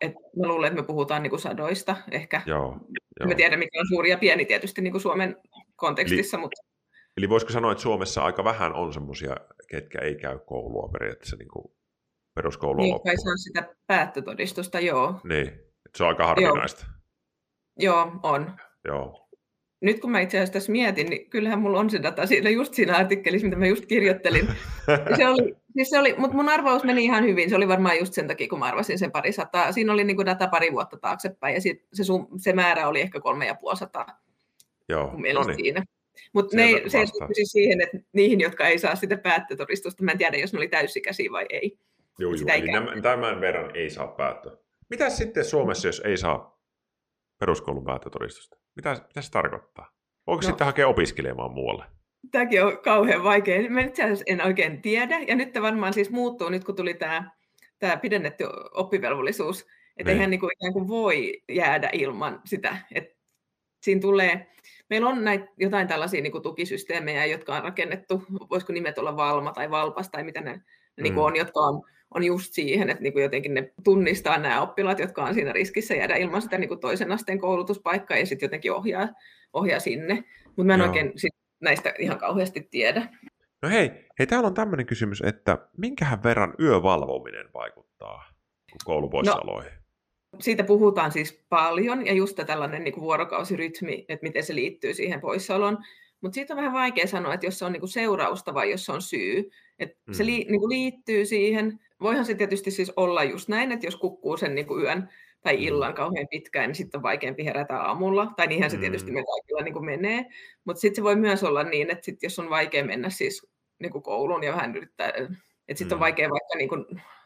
Et mä luulen, että me puhutaan niin kuin sadoista ehkä. Joo, joo. Mä tiedän, mikä on suuri ja pieni tietysti niin kuin Suomen kontekstissa. Eli, mutta... eli voisiko sanoa, että Suomessa aika vähän on semmoisia, ketkä ei käy koulua periaatteessa niin kuin peruskoulua Niin, kai saa sitä päättötodistusta, joo. Niin, se on aika harvinaista. Joo, joo on. Joo nyt kun mä itse asiassa tässä mietin, niin kyllähän mulla on se data siinä just siinä artikkelissa, mitä mä just kirjoittelin. se oli, siis se oli, mutta mun arvaus meni ihan hyvin. Se oli varmaan just sen takia, kun mä arvasin sen pari sataa. Siinä oli niin kuin data pari vuotta taaksepäin ja sit se, sun, se määrä oli ehkä kolme ja puoli sataa. Joo, no niin. siinä. Mutta se siis siihen, että niihin, jotka ei saa sitä päättötodistusta, mä en tiedä, jos ne oli täysikäisiä vai ei. Joo, joo, eli tämän verran ei saa päättöä. Mitä sitten Suomessa, jos ei saa peruskoulun päättötodistusta? Mitä, mitä se tarkoittaa? Voiko no, sitten hakea opiskelemaan muualle? Tämäkin on kauhean vaikea. Mä itse asiassa en oikein tiedä. Ja nyt tämä varmaan siis muuttuu, nyt kun tuli tämä, tämä pidennetty oppivelvollisuus. Että eihän niin kuin ikään kuin voi jäädä ilman sitä. Että siinä tulee, meillä on näitä, jotain tällaisia niin kuin tukisysteemejä, jotka on rakennettu, voisiko nimet olla Valma tai Valpas tai mitä ne mm. niin kuin on, jotka on on just siihen, että niin kuin jotenkin ne tunnistaa nämä oppilaat, jotka on siinä riskissä jäädä ilman sitä niin kuin toisen asteen koulutuspaikkaa ja sitten jotenkin ohjaa, ohjaa sinne. Mutta mä en Joo. oikein sit näistä ihan kauheasti tiedä. No hei, hei täällä on tämmöinen kysymys, että minkähän verran yövalvominen vaikuttaa koulupoissaoloihin? No, siitä puhutaan siis paljon, ja just tällainen niin kuin vuorokausirytmi, että miten se liittyy siihen poissaoloon. Mutta siitä on vähän vaikea sanoa, että jos se on niinku seurausta vai jos se on syy. Et mm. Se li, niinku liittyy siihen. Voihan se tietysti siis olla just näin, että jos kukkuu sen niinku yön tai mm. illan kauhean pitkään, niin sitten on vaikeampi herätä aamulla. Tai niinhän se tietysti mm. me kaikilla niinku menee. Mutta sitten se voi myös olla niin, että sit jos on vaikea mennä siis niinku kouluun ja vähän yrittää, että sitten mm. on vaikea vaikka niinku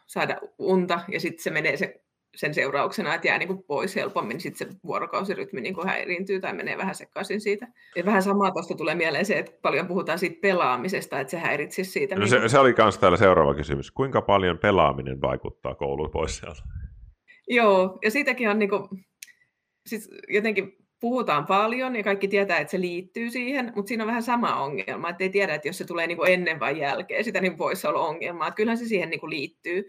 saada unta ja sitten se menee se sen seurauksena, että jää niin kuin pois helpommin, niin sitten se vuorokausirytmi niin kuin häiriintyy tai menee vähän sekaisin siitä. Ja vähän samaa tuosta tulee mieleen se, että paljon puhutaan siitä pelaamisesta, että se häiritsisi siitä. No niin se, se oli myös täällä seuraava kysymys. Kuinka paljon pelaaminen vaikuttaa kouluun pois sieltä? Joo, ja siitäkin on niin kuin, siis jotenkin puhutaan paljon ja kaikki tietää, että se liittyy siihen, mutta siinä on vähän sama ongelma, että ei tiedä, että jos se tulee niin kuin ennen vai jälkeen sitä niin poissaolo-ongelmaa, että kyllähän se siihen niin kuin liittyy.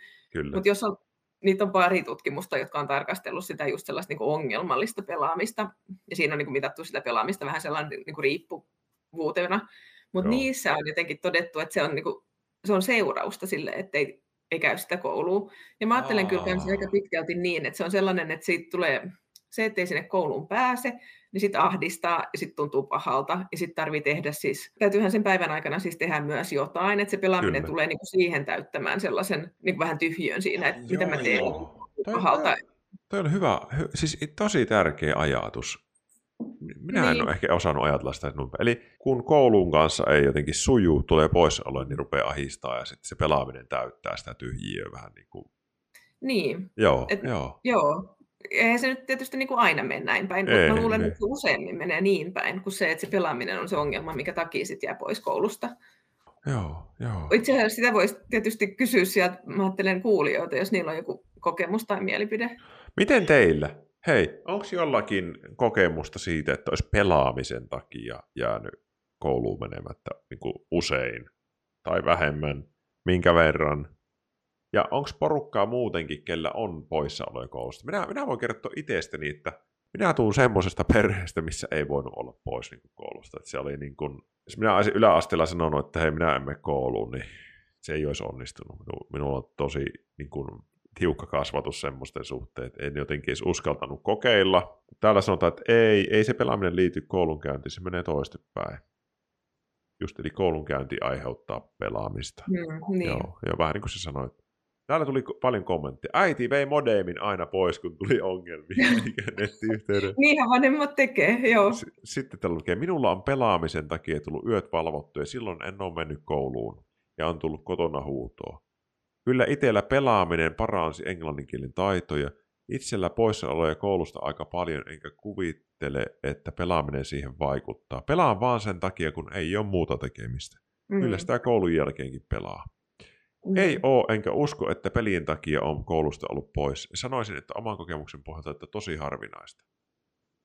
Mutta jos on, niitä on pari tutkimusta, jotka on tarkastellut sitä just sellaista niin kuin ongelmallista pelaamista, ja siinä on niin kuin mitattu sitä pelaamista vähän sellainen niin kuin riippuvuutena, mutta niissä on jotenkin todettu, että se on, niin kuin, se on seurausta sille, että ei, ei käy sitä kouluun. Ja mä ajattelen kyllä Aa. aika pitkälti niin, että se on sellainen, että siitä tulee se, ettei sinne kouluun pääse, niin sitten ahdistaa ja sitten tuntuu pahalta ja sitten tarvii tehdä siis, täytyyhän sen päivän aikana siis tehdä myös jotain, että se pelaaminen Kyllä. tulee niinku siihen täyttämään sellaisen niinku vähän tyhjön siinä, että mitä mä teen Joo. Pahalta. toi- on hyvä, hy, siis tosi tärkeä ajatus. Minä en Niin. ole ehkä osannut ajatella sitä noin. Eli kun koulun kanssa ei jotenkin suju, tulee poissaoloja, niin rupeaa ahistaa ja sitten se pelaaminen täyttää sitä tyhjiöä vähän niin kuin... Niin, Joo, Et- joo. joo. Eihän se nyt tietysti niin kuin aina mene näin päin, mutta Ei, mä luulen, että se useammin menee niin päin, kuin se, että se pelaaminen on se ongelma, mikä takia sitten jää pois koulusta. Joo, joo. Itse asiassa sitä voisi tietysti kysyä sieltä, mä ajattelen kuulijoita, jos niillä on joku kokemus tai mielipide. Miten teillä? Hei, onko jollakin kokemusta siitä, että olisi pelaamisen takia jäänyt kouluun menemättä niin kuin usein tai vähemmän? Minkä verran? Ja onko porukkaa muutenkin, kellä on poissaoloja koulusta? Minä, minä voin kertoa itsestäni, että minä tuun semmoisesta perheestä, missä ei voinut olla pois niin kuin koulusta. Että se oli niin kuin, jos minä olisin yläasteella sanonut, että hei, minä en mene kouluun, niin se ei olisi onnistunut. Minu- Minulla on tosi niin kuin, tiukka kasvatus semmoisten suhteen, että en jotenkin edes uskaltanut kokeilla. Täällä sanotaan, että ei, ei se pelaaminen liity koulunkäyntiin, se menee toistepäin. Just eli koulunkäynti aiheuttaa pelaamista. Mm, niin. Joo, joo, vähän niin kuin sä sanoit. Täällä tuli paljon kommentteja. Äiti vei modeemin aina pois, kun tuli ongelmia, nettiyhteyden. Niinhän vanhemmat tekee, joo. S- Sitten täällä lukee, minulla on pelaamisen takia tullut yöt valvottu ja silloin en ole mennyt kouluun ja on tullut kotona huutoa. Kyllä itsellä pelaaminen paransi englannin kielen taitoja. Itsellä poissaoloja koulusta aika paljon, enkä kuvittele, että pelaaminen siihen vaikuttaa. Pelaan vaan sen takia, kun ei ole muuta tekemistä. Mm, Kyllä sitä koulun jälkeenkin pelaa. Mm. Ei oo, enkä usko, että pelien takia on koulusta ollut pois. Sanoisin, että oman kokemuksen pohjalta, että tosi harvinaista.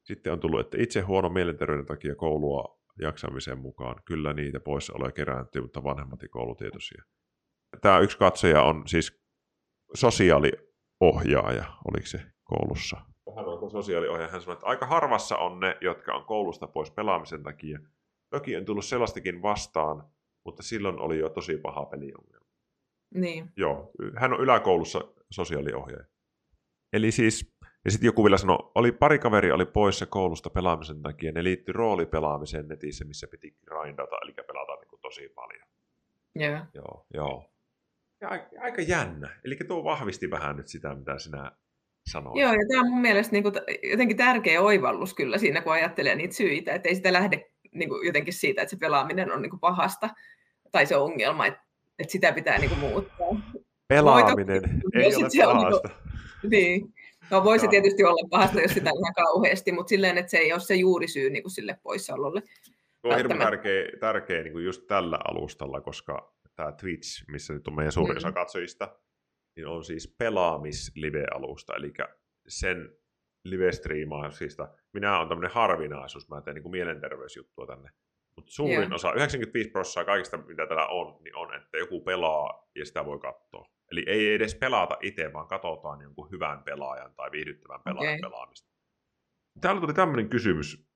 Sitten on tullut, että itse huono mielenterveyden takia koulua jaksamisen mukaan. Kyllä niitä poissaoloja kerääntyy, mutta vanhemmat ja koulutietoisia. Tämä yksi katsoja on siis sosiaaliohjaaja, oliko se koulussa? Hän on sosiaaliohjaaja. Hän sanoi, että aika harvassa on ne, jotka on koulusta pois pelaamisen takia. Toki on tullut sellaistakin vastaan, mutta silloin oli jo tosi paha peliongelma. Niin. Joo, hän on yläkoulussa sosiaaliohjaaja. Eli siis, ja sitten joku vielä sanoi, oli pari kaveri oli poissa koulusta pelaamisen takia, ne liittyi roolipelaamiseen netissä, missä piti grindata, eli pelata niin kuin tosi paljon. Joo. Joo, joo. Ja aika, aika jännä. Eli tuo vahvisti vähän nyt sitä, mitä sinä sanoit. Joo, ja tämä on mun mielestä niin kuin, jotenkin tärkeä oivallus kyllä siinä, kun ajattelee niitä syitä, että ei sitä lähde niin kuin, jotenkin siitä, että se pelaaminen on niin kuin, pahasta tai se ongelma, että, että sitä pitää niin kuin, muuttaa. Pelaaminen Voi ei ole pahasta. Niin. No voi se tietysti olla pahasta, jos sitä ihan kauheasti, mutta silleen, että se ei ole se juurisyy niin kuin sille poissaololle. Tuo on hirveän tärkeä, tärkeä niin kuin just tällä alustalla, koska tämä Twitch, missä nyt on meidän suurin osa Mm. katsojista, niin on siis pelaamis-live-alusta, eli sen live-striimausista. Minä olen tämmöinen harvinaisuus, mä teen niin kuin mielenterveysjuttua tänne. Mutta suurin Joo. osa, 95 prosenttia kaikista, mitä täällä on, niin on, että joku pelaa ja sitä voi katsoa. Eli ei edes pelata itse, vaan katsotaan jonkun hyvän pelaajan tai viihdyttävän pelaajan Okei. pelaamista. Täällä tuli tämmöinen kysymys,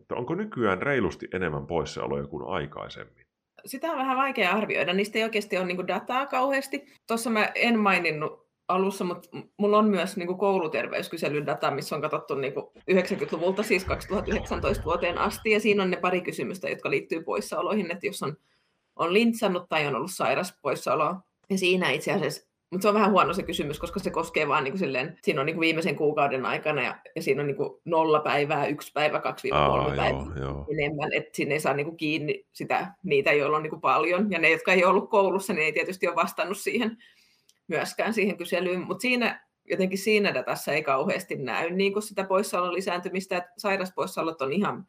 että onko nykyään reilusti enemmän poissaoloja kuin aikaisemmin? Sitä on vähän vaikea arvioida, niistä ei oikeasti ole niin kuin dataa kauheasti. Tuossa mä en maininnut alussa, mutta mulla on myös niin kuin kouluterveyskyselydata, missä on katsottu niin kuin 90-luvulta, siis 2019 vuoteen asti, ja siinä on ne pari kysymystä, jotka liittyy poissaoloihin, että jos on, on lintsannut tai on ollut sairas poissaoloa, ja siinä itse asiassa, mutta se on vähän huono se kysymys, koska se koskee vaan niin kuin silleen, siinä on niin kuin viimeisen kuukauden aikana, ja, ja siinä on niin kuin nolla päivää, yksi päivä, kaksi viiva kolme päivää joo, enemmän, että sinne ei saa niinku kiinni sitä, niitä, joilla on niinku paljon. Ja ne, jotka ei ole ollut koulussa, niin ei tietysti ole vastannut siihen myöskään siihen kyselyyn. Mutta siinä jotenkin siinä datassa ei kauheasti näy niin kuin sitä poissaolon lisääntymistä, että sairaspoissaolot on ihan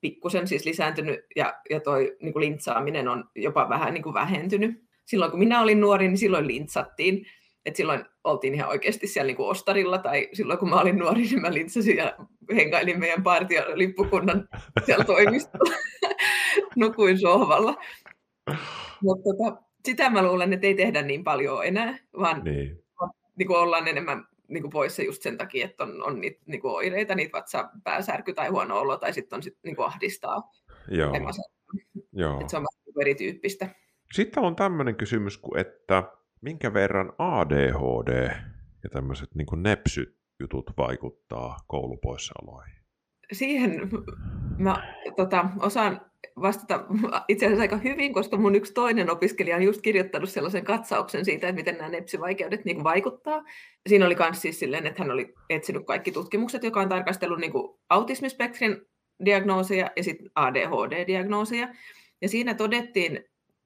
pikkusen siis lisääntynyt ja, ja toi niin kuin lintsaaminen on jopa vähän niin kuin vähentynyt. Silloin kun minä olin nuori, niin silloin lintsattiin. Et silloin oltiin ihan oikeasti siellä niin kuin ostarilla, tai silloin kun mä olin nuori, niin mä lintsasin ja hengailin meidän partion lippukunnan siellä toimistolla. Nukuin sohvalla. Mutta tota, sitä mä luulen, että ei tehdä niin paljon enää, vaan niin. Niin kuin ollaan enemmän niin kuin poissa just sen takia, että on, on niitä niin kuin oireita, niitä vatsa, pääsärky tai huono olo, tai sitten on sit, niin kuin ahdistaa. Joo. Joo. Että se on vähän niinku erityyppistä. Sitten on tämmöinen kysymys, että minkä verran ADHD ja tämmöiset niin nepsyt jutut vaikuttaa koulupoissaoloihin? Siihen mä tota, osaan vastata itse asiassa aika hyvin, koska mun yksi toinen opiskelija on just kirjoittanut sellaisen katsauksen siitä, että miten nämä nepsivaikeudet niin vaikuttaa. Siinä oli myös siis silleen, että hän oli etsinyt kaikki tutkimukset, joka on tarkastellut niin autismispektrin diagnooseja ja sitten ADHD-diagnooseja. Ja siinä todettiin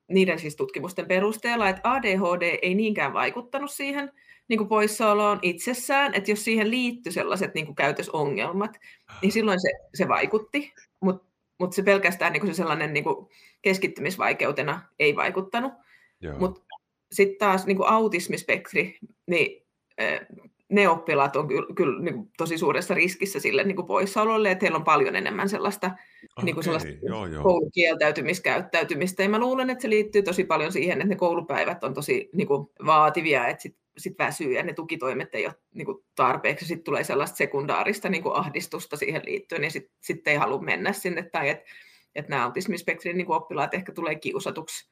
niiden siis tutkimusten perusteella, että ADHD ei niinkään vaikuttanut siihen niin kuin poissaoloon itsessään, että jos siihen liittyi sellaiset niin kuin käytösongelmat, niin silloin se, se vaikutti, mutta mut se pelkästään niin kuin se sellainen niin kuin keskittymisvaikeutena ei vaikuttanut. Mutta sitten taas niin kuin autismispektri, niin ne oppilaat on kyllä, kyllä niin kuin tosi suuressa riskissä sille niin kuin poissaololle, että heillä on paljon enemmän sellaista, okay, niin kuin sellaista joo, joo. koulukieltäytymiskäyttäytymistä. Ja mä luulen, että se liittyy tosi paljon siihen, että ne koulupäivät on tosi niin kuin vaativia, että sit, sit väsyy ja ne tukitoimet ei ole niin kuin tarpeeksi. Sitten tulee sellaista sekundaarista niin kuin ahdistusta siihen liittyen ja sitten sit ei halua mennä sinne. Tai että et nämä autismispektrin niin kuin oppilaat ehkä tulee kiusatuksi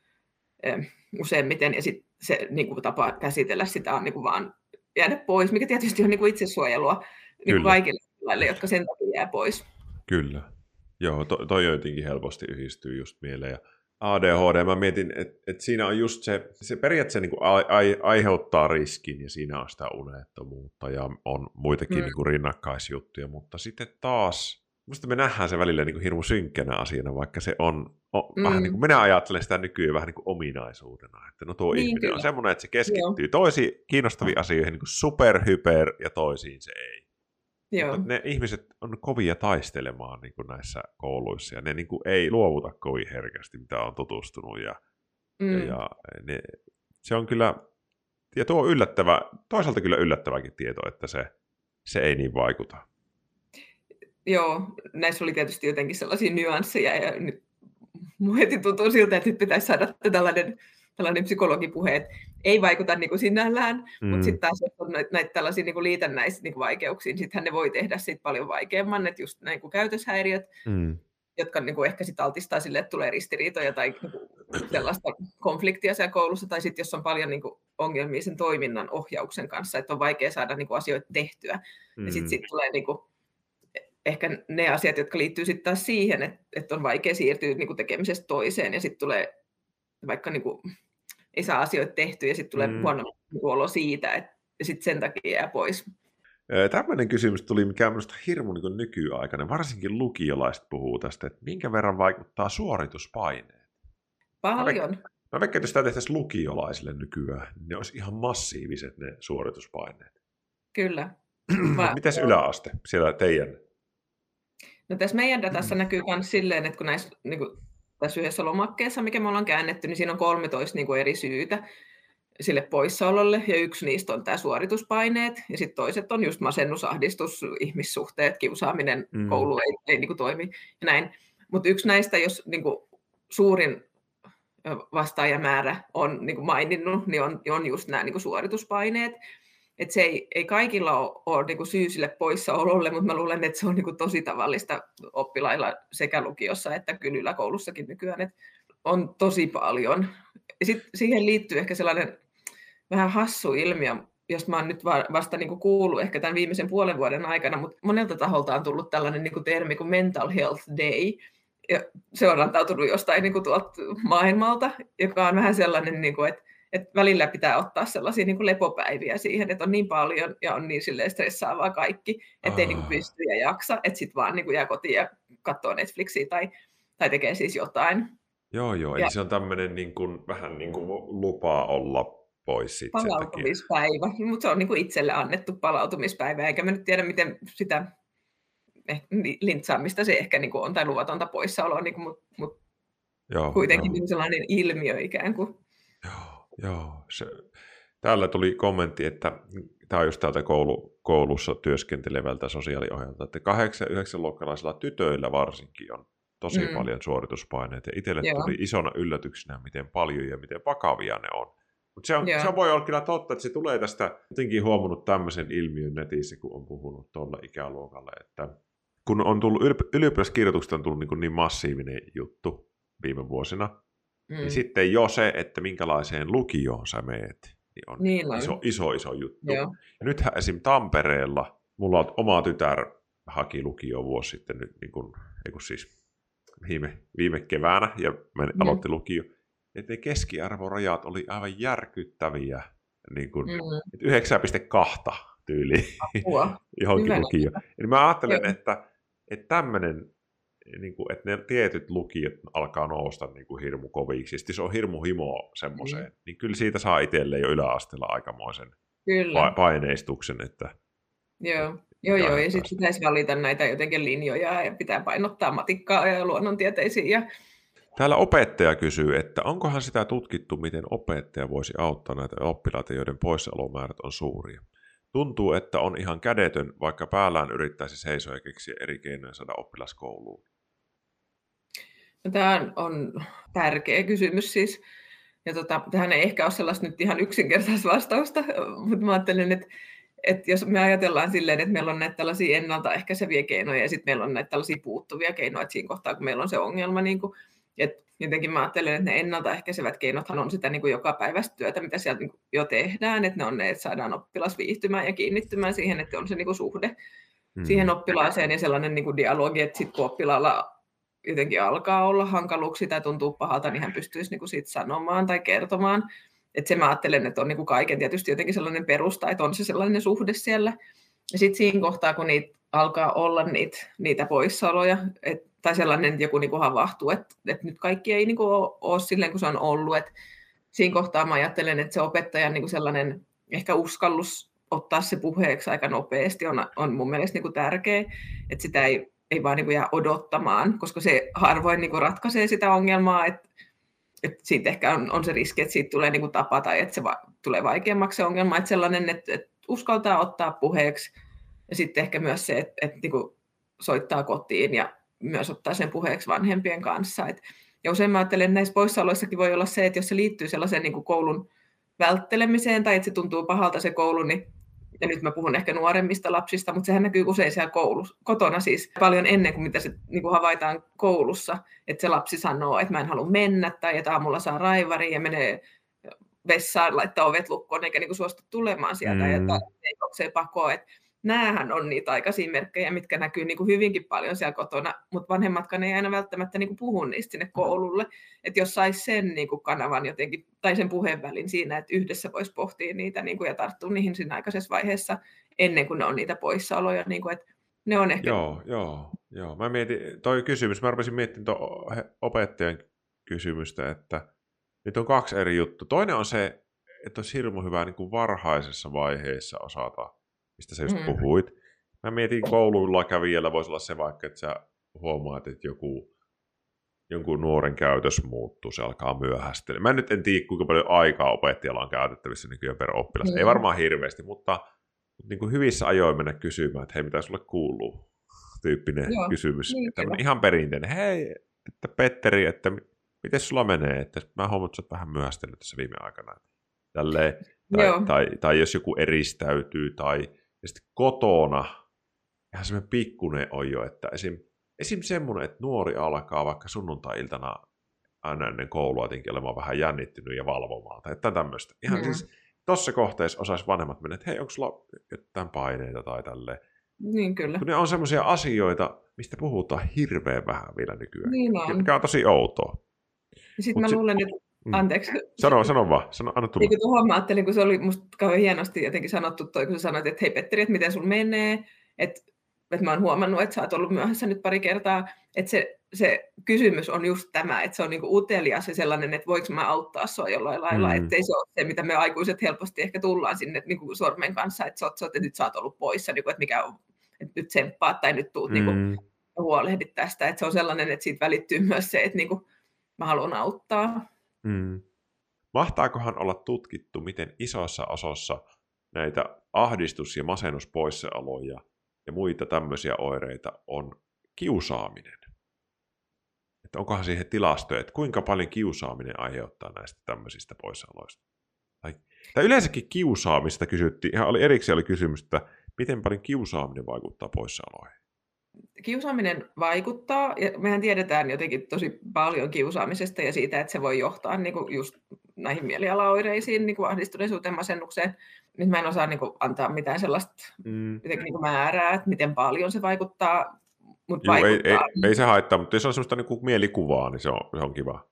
useimmiten ja sitten se niin kuin, tapa käsitellä sitä on niin kuin vaan jäädä pois, mikä tietysti on niin kuin itsesuojelua niin kuin kaikille laille, jotka sen takia jää pois. Kyllä. Joo, to, toi jotenkin helposti yhdistyy just mieleen. Ja ADHD, mä mietin, että et siinä on just se, se periaatteessa niin kuin a, a, aiheuttaa riskin ja siinä on sitä unettomuutta ja on muitakin mm. niin kuin rinnakkaisjuttuja, mutta sitten taas Musta me nähdään se välillä niin kuin hirmu synkkänä asiana, vaikka se on, on mm. vähän niin kuin minä ajattelen sitä nykyään vähän niin kuin ominaisuutena. Että no tuo niin, ihminen kyllä. on semmoinen, että se keskittyy Joo. toisiin kiinnostaviin asioihin niin kuin super, hyper ja toisiin se ei. Joo. Mutta ne ihmiset on kovia taistelemaan niin kuin näissä kouluissa ja ne niin kuin ei luovuta kovin herkästi, mitä on tutustunut. Ja, mm. ja, ja ne, se on kyllä, ja tuo on yllättävä, toisaalta kyllä yllättäväkin tieto, että se, se ei niin vaikuta joo, näissä oli tietysti jotenkin sellaisia nyansseja ja nyt heti tuntuu siltä, että nyt pitäisi saada tällainen, tällainen psykologipuhe, että ei vaikuta niin kuin sinällään, mm. mutta sitten taas jos on näitä, näitä tällaisia niin kuin liitännäisiä niin vaikeuksia, niin sittenhän ne voi tehdä siitä paljon vaikeamman, että just näin kuin käytöshäiriöt, mm. jotka niin kuin ehkä sitten altistaa sille, että tulee ristiriitoja tai niin kuin sellaista konfliktia siellä koulussa, tai sitten jos on paljon niin kuin ongelmia sen toiminnan ohjauksen kanssa, että on vaikea saada niin kuin asioita tehtyä, mm. ja sitten sit tulee niin kuin ehkä ne asiat, jotka liittyy sitten taas siihen, että, että on vaikea siirtyä niin kuin tekemisestä toiseen ja sitten tulee vaikka niin kuin, ei saa asioita tehtyä ja sitten tulee mm. huono olo siitä, että sitten sen takia jää pois. Tämmöinen kysymys tuli, mikä on minusta hirmu niin nykyaikainen. Varsinkin lukiolaiset puhuu tästä, että minkä verran vaikuttaa suorituspaineet. Paljon. Mä veikkaan, että sitä tehtäisiin lukiolaisille nykyään, niin ne olisi ihan massiiviset ne suorituspaineet. Kyllä. Mitäs yläaste siellä teidän No tässä meidän datassa mm. näkyy myös silleen, että kun näissä, niin kuin tässä yhdessä lomakkeessa, mikä me ollaan käännetty, niin siinä on 13 niin kuin eri syytä sille poissaololle, ja yksi niistä on tämä suorituspaineet, ja sitten toiset on just masennus, ahdistus, ihmissuhteet, kiusaaminen, mm. koulu ei, ei niin kuin toimi, ja näin. Mutta yksi näistä, jos niin kuin suurin vastaajamäärä on niin kuin maininnut, niin on, on just nämä niin kuin suorituspaineet, että se ei, ei kaikilla ole, ole niin kuin syy sille poissaololle, mutta mä luulen, että se on niin kuin tosi tavallista oppilailla sekä lukiossa että kyllä yläkoulussakin nykyään, että on tosi paljon. Ja sit siihen liittyy ehkä sellainen vähän hassu ilmiö, jos mä oon nyt vasta niin kuin kuullut ehkä tämän viimeisen puolen vuoden aikana, mutta monelta taholta on tullut tällainen niin kuin termi kuin mental health day, ja se on rantautunut jostain niin kuin tuolta maailmalta, joka on vähän sellainen, niin kuin, että että välillä pitää ottaa sellaisia niin kuin lepopäiviä siihen, että on niin paljon ja on niin stressaavaa kaikki, ettei oh. niin kuin pysty ja jaksa, että sitten vaan niin kuin jää kotiin ja katsoo Netflixiä tai, tai tekee siis jotain. Joo, joo, ja. eli se on tämmöinen niin kuin, vähän niin kuin lupaa olla pois sit Palautumispäivä, mutta se on niin kuin itselle annettu palautumispäivä, eikä mä nyt tiedä, miten sitä eh, lintsaamista se ehkä niin kuin on, tai luvatonta poissaoloa, niin kuin, mutta mut joo, kuitenkin joo. sellainen ilmiö ikään kuin. Joo, joo. Se, täällä tuli kommentti, että tämä on just täältä koulu, koulussa työskentelevältä sosiaaliohjelta, että 8-9 luokkalaisilla tytöillä varsinkin on tosi mm. paljon suorituspaineita. Ja itselle Joo. tuli isona yllätyksenä, miten paljon ja miten vakavia ne on. Mutta se, on, se voi olla kyllä totta, että se tulee tästä, jotenkin huomannut tämmöisen ilmiön netissä, kun on puhunut tuolla ikäluokalle, että kun on tullut, ylioppilaskirjoituksesta on tullut niin, niin massiivinen juttu viime vuosina, mm. niin sitten jo se, että minkälaiseen lukioon sä meet, niin on niin iso, iso, iso juttu. Joo. Ja nythän esim. Tampereella, mulla on oma tytär haki lukio vuosi sitten nyt, niin kun, ei kun siis viime, viime keväänä ja mä mm. aloitti lukio, että ne keskiarvorajat oli aivan järkyttäviä, niin kuin, mm. 9,2 tyyli johonkin Hyvä. lukio. Eli mä ajattelen, Joo. että, että tämmöinen, niin kuin, että ne tietyt lukiot alkaa nousta niin kuin hirmu koviksi, siis se on hirmu himo semmoiseen, mm. niin kyllä siitä saa itselleen jo yläasteella aikamoisen kyllä. paineistuksen, että Joo. Joo, joo, ja sitten pitäisi valita näitä jotenkin linjoja ja pitää painottaa matikkaa ja luonnontieteisiin. Ja... Täällä opettaja kysyy, että onkohan sitä tutkittu, miten opettaja voisi auttaa näitä oppilaita, joiden poissaolomäärät on suuria. Tuntuu, että on ihan kädetön, vaikka päällään yrittäisi seisoa ja keksiä eri keinoja saada oppilaskouluun. No, tämä on tärkeä kysymys siis. Ja tota, tähän ei ehkä ole sellaista nyt ihan yksinkertaista vastausta, mutta mä ajattelen, että että jos me ajatellaan silleen, että meillä on näitä tällaisia ennaltaehkäiseviä keinoja ja sitten meillä on näitä tällaisia puuttuvia keinoja, että siinä kohtaa, kun meillä on se ongelma, niin kuin, että jotenkin mä ajattelen, että ne ennaltaehkäisevät keinothan on sitä niin kuin joka päivästä työtä, mitä sieltä niin jo tehdään, että ne on ne, että saadaan oppilas viihtymään ja kiinnittymään siihen, että on se niin kuin suhde hmm. siihen oppilaaseen ja sellainen niin kuin dialogi, että sitten kun oppilaalla jotenkin alkaa olla hankaluuksia tai tuntuu pahalta, niin hän pystyisi niin kuin siitä sanomaan tai kertomaan, että se mä ajattelen, että on niin kuin kaiken tietysti jotenkin sellainen perusta, että on se sellainen suhde siellä. Ja sitten siinä kohtaa, kun niitä alkaa olla niitä, niitä poissaoloja, et, tai sellainen, että joku niin kuin havahtuu, että, että nyt kaikki ei niin kuin ole, ole silleen, kun se on ollut. Että siinä kohtaa mä ajattelen, että se opettajan niin kuin sellainen ehkä uskallus ottaa se puheeksi aika nopeasti on, on mun mielestä niin kuin tärkeä, että sitä ei, ei vaan niin kuin jää odottamaan, koska se harvoin niin kuin ratkaisee sitä ongelmaa, että että siitä ehkä on, on se riski, että siitä tulee niin kuin tapa tai että se va- tulee vaikeammaksi se ongelma, että sellainen, että, että uskaltaa ottaa puheeksi ja sitten ehkä myös se, että, että niin soittaa kotiin ja myös ottaa sen puheeksi vanhempien kanssa. Et, ja usein mä ajattelen, että näissä poissaoloissakin voi olla se, että jos se liittyy sellaiseen niin kuin koulun välttelemiseen tai että se tuntuu pahalta se koulu, niin ja nyt mä puhun ehkä nuoremmista lapsista, mutta sehän näkyy usein siellä koulussa, kotona siis paljon ennen kuin mitä se niin kuin havaitaan koulussa, että se lapsi sanoo, että mä en halua mennä tai että aamulla saa raivari ja menee vessaan, laittaa ovet lukkoon eikä niin kuin suostu tulemaan sieltä mm. ja ei pakoa, että näähän on niitä aikaisia merkkejä, mitkä näkyy niin kuin hyvinkin paljon siellä kotona, mutta vanhemmatkaan ei aina välttämättä niin kuin puhu niistä sinne koululle. Että jos saisi sen niin kuin kanavan jotenkin, tai sen puheenvälin siinä, että yhdessä voisi pohtia niitä niin kuin, ja tarttua niihin siinä aikaisessa vaiheessa, ennen kuin ne on niitä poissaoloja. Niin kuin, että ne on ehkä... Joo, joo, joo. Mä mietin, toi kysymys, mä rupesin miettimään tuon opettajan kysymystä, että nyt on kaksi eri juttua. Toinen on se, että olisi hirmu hyvä niin kuin varhaisessa vaiheessa osata mistä sä just mm. puhuit. Mä mietin kouluilla kävijällä voisi olla se vaikka, että sä huomaat, että joku, jonkun nuoren käytös muuttuu, se alkaa myöhästellä. Mä nyt en tiedä, kuinka paljon aikaa opettajalla on käytettävissä nykyään per oppilas. Mm. Ei varmaan hirveästi, mutta, niin kuin hyvissä ajoin mennä kysymään, että hei, mitä sulle kuuluu? Tyyppinen Joo, kysymys. Niin, että ihan perinteinen. Hei, että Petteri, että miten sulla menee? Että mä huomaan, että sä vähän myöhästellyt tässä viime aikana. Tälleen, tai, tai, tai, jos joku eristäytyy tai ja sitten kotona, ihan semmoinen pikkunen on jo, että esim, esim. semmoinen, että nuori alkaa vaikka sunnuntai-iltana aina ennen koulua jotenkin olemaan vähän jännittynyt ja valvomaan, tai että tämmöistä. Ihan mm. siis tuossa kohteessa osaisi vanhemmat mennä, että hei, onko sulla jotain paineita tai tälleen. Niin kyllä. Kun ne on semmoisia asioita, mistä puhutaan hirveän vähän vielä nykyään. Niin on. Mikä on tosi outoa. Sitten mä luulen, että Mm. Anteeksi. Sano, sano vaan. Sano, anna tulla. Niin tuohon mä ajattelin, kun se oli musta kauhean hienosti jotenkin sanottu toi, kun sä sanoit, että hei Petteri, että miten sun menee, että, että mä oon huomannut, että sä oot ollut myöhässä nyt pari kertaa, että se se kysymys on just tämä, että se on niinku utelias ja sellainen, että voiko mä auttaa sua jollain lailla, mm. ettei se ole se, mitä me aikuiset helposti ehkä tullaan sinne niinku sormen kanssa, että, sot, sot, että nyt sä oot ollut poissa, niinku, että mikä on, että nyt tsemppaa tai nyt tuut niinku mm. niinku, huolehdit tästä, että se on sellainen, että siitä välittyy myös se, että niinku, mä haluan auttaa. Mm. Mahtaakohan olla tutkittu, miten isossa osassa näitä ahdistus- ja masennuspoissaoloja ja muita tämmöisiä oireita on kiusaaminen? Että onkohan siihen tilastoja, että kuinka paljon kiusaaminen aiheuttaa näistä tämmöisistä poissaoloista? Tai, tai yleensäkin kiusaamista kysyttiin, ihan oli, erikseen oli kysymys, että miten paljon kiusaaminen vaikuttaa poissaoloihin? Kiusaaminen vaikuttaa, ja mehän tiedetään jotenkin tosi paljon kiusaamisesta ja siitä, että se voi johtaa niin kuin just näihin mielialaoireisiin, niin kuin ahdistuneisuuteen, masennukseen. Nyt mä en osaa niin kuin, antaa mitään sellaista mm. niin kuin määrää, että miten paljon se vaikuttaa Mut Juu, ei, ei, ei, se haittaa, mutta jos on sellaista niin mielikuvaa, niin se on, se on kiva.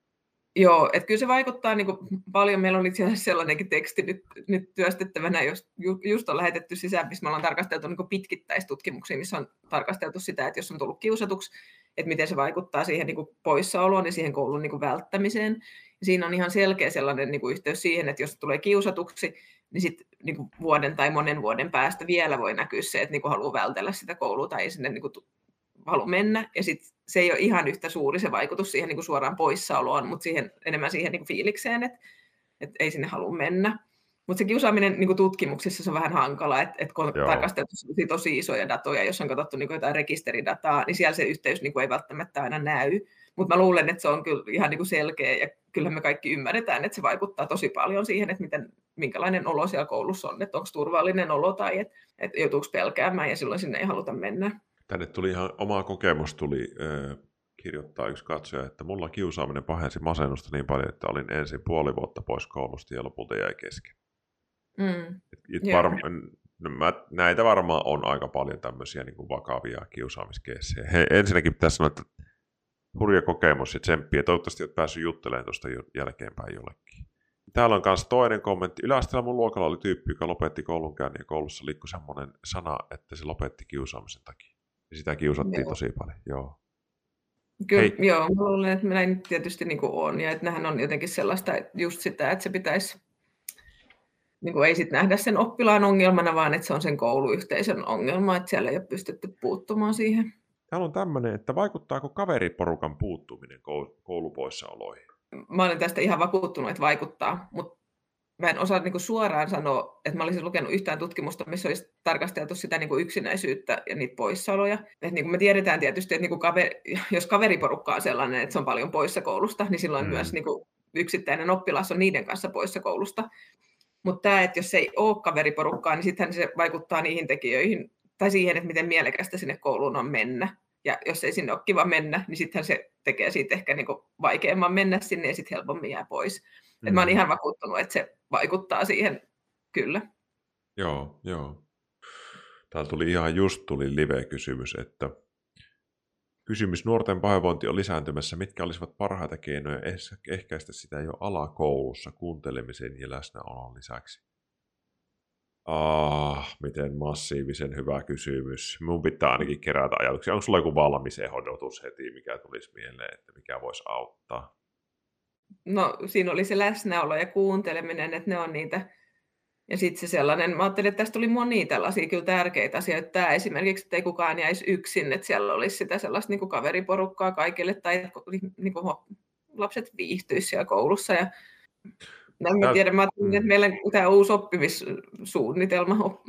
Joo, että kyllä se vaikuttaa niin kuin paljon. Meillä on itse asiassa sellainenkin teksti nyt, nyt työstettävänä, jos just on lähetetty sisään, missä me ollaan tarkasteltu niin pitkittäistutkimuksia, missä on tarkasteltu sitä, että jos on tullut kiusatuksi, että miten se vaikuttaa siihen niin kuin poissaoloon ja siihen koulun niin kuin välttämiseen. Ja siinä on ihan selkeä sellainen niin kuin yhteys siihen, että jos tulee kiusatuksi, niin sitten niin vuoden tai monen vuoden päästä vielä voi näkyä se, että niin kuin haluaa vältellä sitä koulua tai ei sinne niin kuin halua mennä, ja sit se ei ole ihan yhtä suuri se vaikutus siihen niin kuin suoraan poissaoloon, mutta siihen, enemmän siihen niin kuin fiilikseen, että, että ei sinne halua mennä. Mutta se kiusaaminen niin kuin tutkimuksissa se on vähän hankala, että, että kun on Joo. tarkasteltu tosi isoja datoja, jos on katsottu niin kuin jotain rekisteridataa, niin siellä se yhteys niin kuin ei välttämättä aina näy. Mutta mä luulen, että se on kyllä ihan niin kuin selkeä, ja kyllä me kaikki ymmärretään, että se vaikuttaa tosi paljon siihen, että miten, minkälainen olo siellä koulussa on, että onko turvallinen olo tai että, että joutuuko pelkäämään, ja silloin sinne ei haluta mennä. Tänne tuli ihan oma kokemus, tuli äh, kirjoittaa yksi katsoja, että mulla kiusaaminen pahensi masennusta niin paljon, että olin ensin puoli vuotta pois koulusta ja lopulta jäi kesken. Mm. Et, et varma, no mä, näitä varmaan on aika paljon tämmöisiä niin kuin vakavia kiusaamiskeissejä. He, ensinnäkin pitäisi sanoa, että hurja kokemus ja tsemppiä. Toivottavasti olet päässyt juttelemaan tuosta jälkeenpäin jollekin. Täällä on myös toinen kommentti. Yläasteella mun luokalla oli tyyppi, joka lopetti koulunkäynnin ja koulussa liikkui semmoinen sana, että se lopetti kiusaamisen takia. Sitä kiusattiin joo. tosi paljon, joo. Kyllä, Hei. joo, mä luulen, että näin tietysti niin kuin on, ja että nähän on jotenkin sellaista, että just sitä, että se pitäisi, niin kuin ei sit nähdä sen oppilaan ongelmana, vaan että se on sen kouluyhteisön ongelma, että siellä ei ole pystytty puuttumaan siihen. Täällä on tämmöinen, että vaikuttaako kaveriporukan puuttuminen koulupoissaoloihin? Mä olen tästä ihan vakuuttunut, että vaikuttaa, mutta mä en osaa niin kuin suoraan sanoa, että mä olisin lukenut yhtään tutkimusta, missä olisi tarkasteltu sitä niin kuin yksinäisyyttä ja niitä poissaoloja. Et niin kuin me tiedetään tietysti, että niin kuin kaveri, jos kaveriporukka on sellainen, että se on paljon poissa koulusta, niin silloin mm. myös niin kuin yksittäinen oppilas on niiden kanssa poissa koulusta. Mutta tämä, että jos ei ole kaveriporukkaa, niin sittenhän se vaikuttaa niihin tekijöihin, tai siihen, että miten mielekästä sinne kouluun on mennä. Ja jos ei sinne ole kiva mennä, niin sittenhän se tekee siitä ehkä niin kuin vaikeamman mennä sinne ja sitten helpommin jää pois. Mm. Et mä oon mm. ihan vakuuttunut, että se vaikuttaa siihen kyllä. Joo, joo. Täällä tuli ihan just tuli live-kysymys, että kysymys nuorten pahoinvointi on lisääntymässä. Mitkä olisivat parhaita keinoja ehkäistä sitä jo alakoulussa kuuntelemisen ja läsnäolon lisäksi? Ah, miten massiivisen hyvä kysymys. Mun pitää ainakin kerätä ajatuksia. Onko sulla joku valmis ehdotus heti, mikä tulisi mieleen, että mikä voisi auttaa? No siinä oli se läsnäolo ja kuunteleminen, että ne on niitä. Ja sitten se sellainen, mä ajattelin, että tästä tuli monia tällaisia kyllä tärkeitä asioita. Tämä esimerkiksi, että ei kukaan jäisi yksin, että siellä olisi sitä sellaista niin kuin kaveriporukkaa kaikille, tai niin kuin lapset viihtyisivät siellä koulussa. Ja en tiedä, mä ajattelin, että meillä on tämä uusi oppimissuunnitelma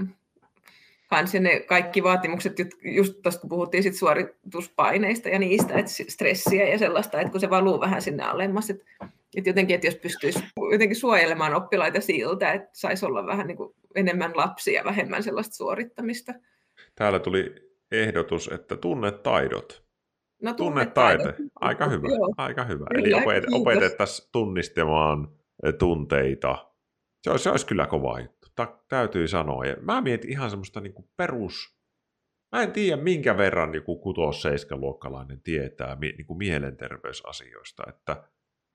kanssa ne kaikki vaatimukset, just tuosta kun puhuttiin sit suorituspaineista ja niistä, että stressiä ja sellaista, että kun se valuu vähän sinne alemmas, että, että jotenkin, että jos pystyisi jotenkin suojelemaan oppilaita siltä, että saisi olla vähän niin kuin enemmän lapsia ja vähemmän sellaista suorittamista. Täällä tuli ehdotus, että tunnetaidot. No, tunnetaide. Aika hyvä. Joo. Aika hyvä. Eli opet- opetettaisiin tunnistamaan tunteita. Se olisi, se olisi kyllä kova juttu ta, täytyy sanoa. Ja mä mietin ihan semmoista niin kuin perus... Mä en tiedä, minkä verran joku 6 luokkalainen tietää niin kuin mielenterveysasioista. Että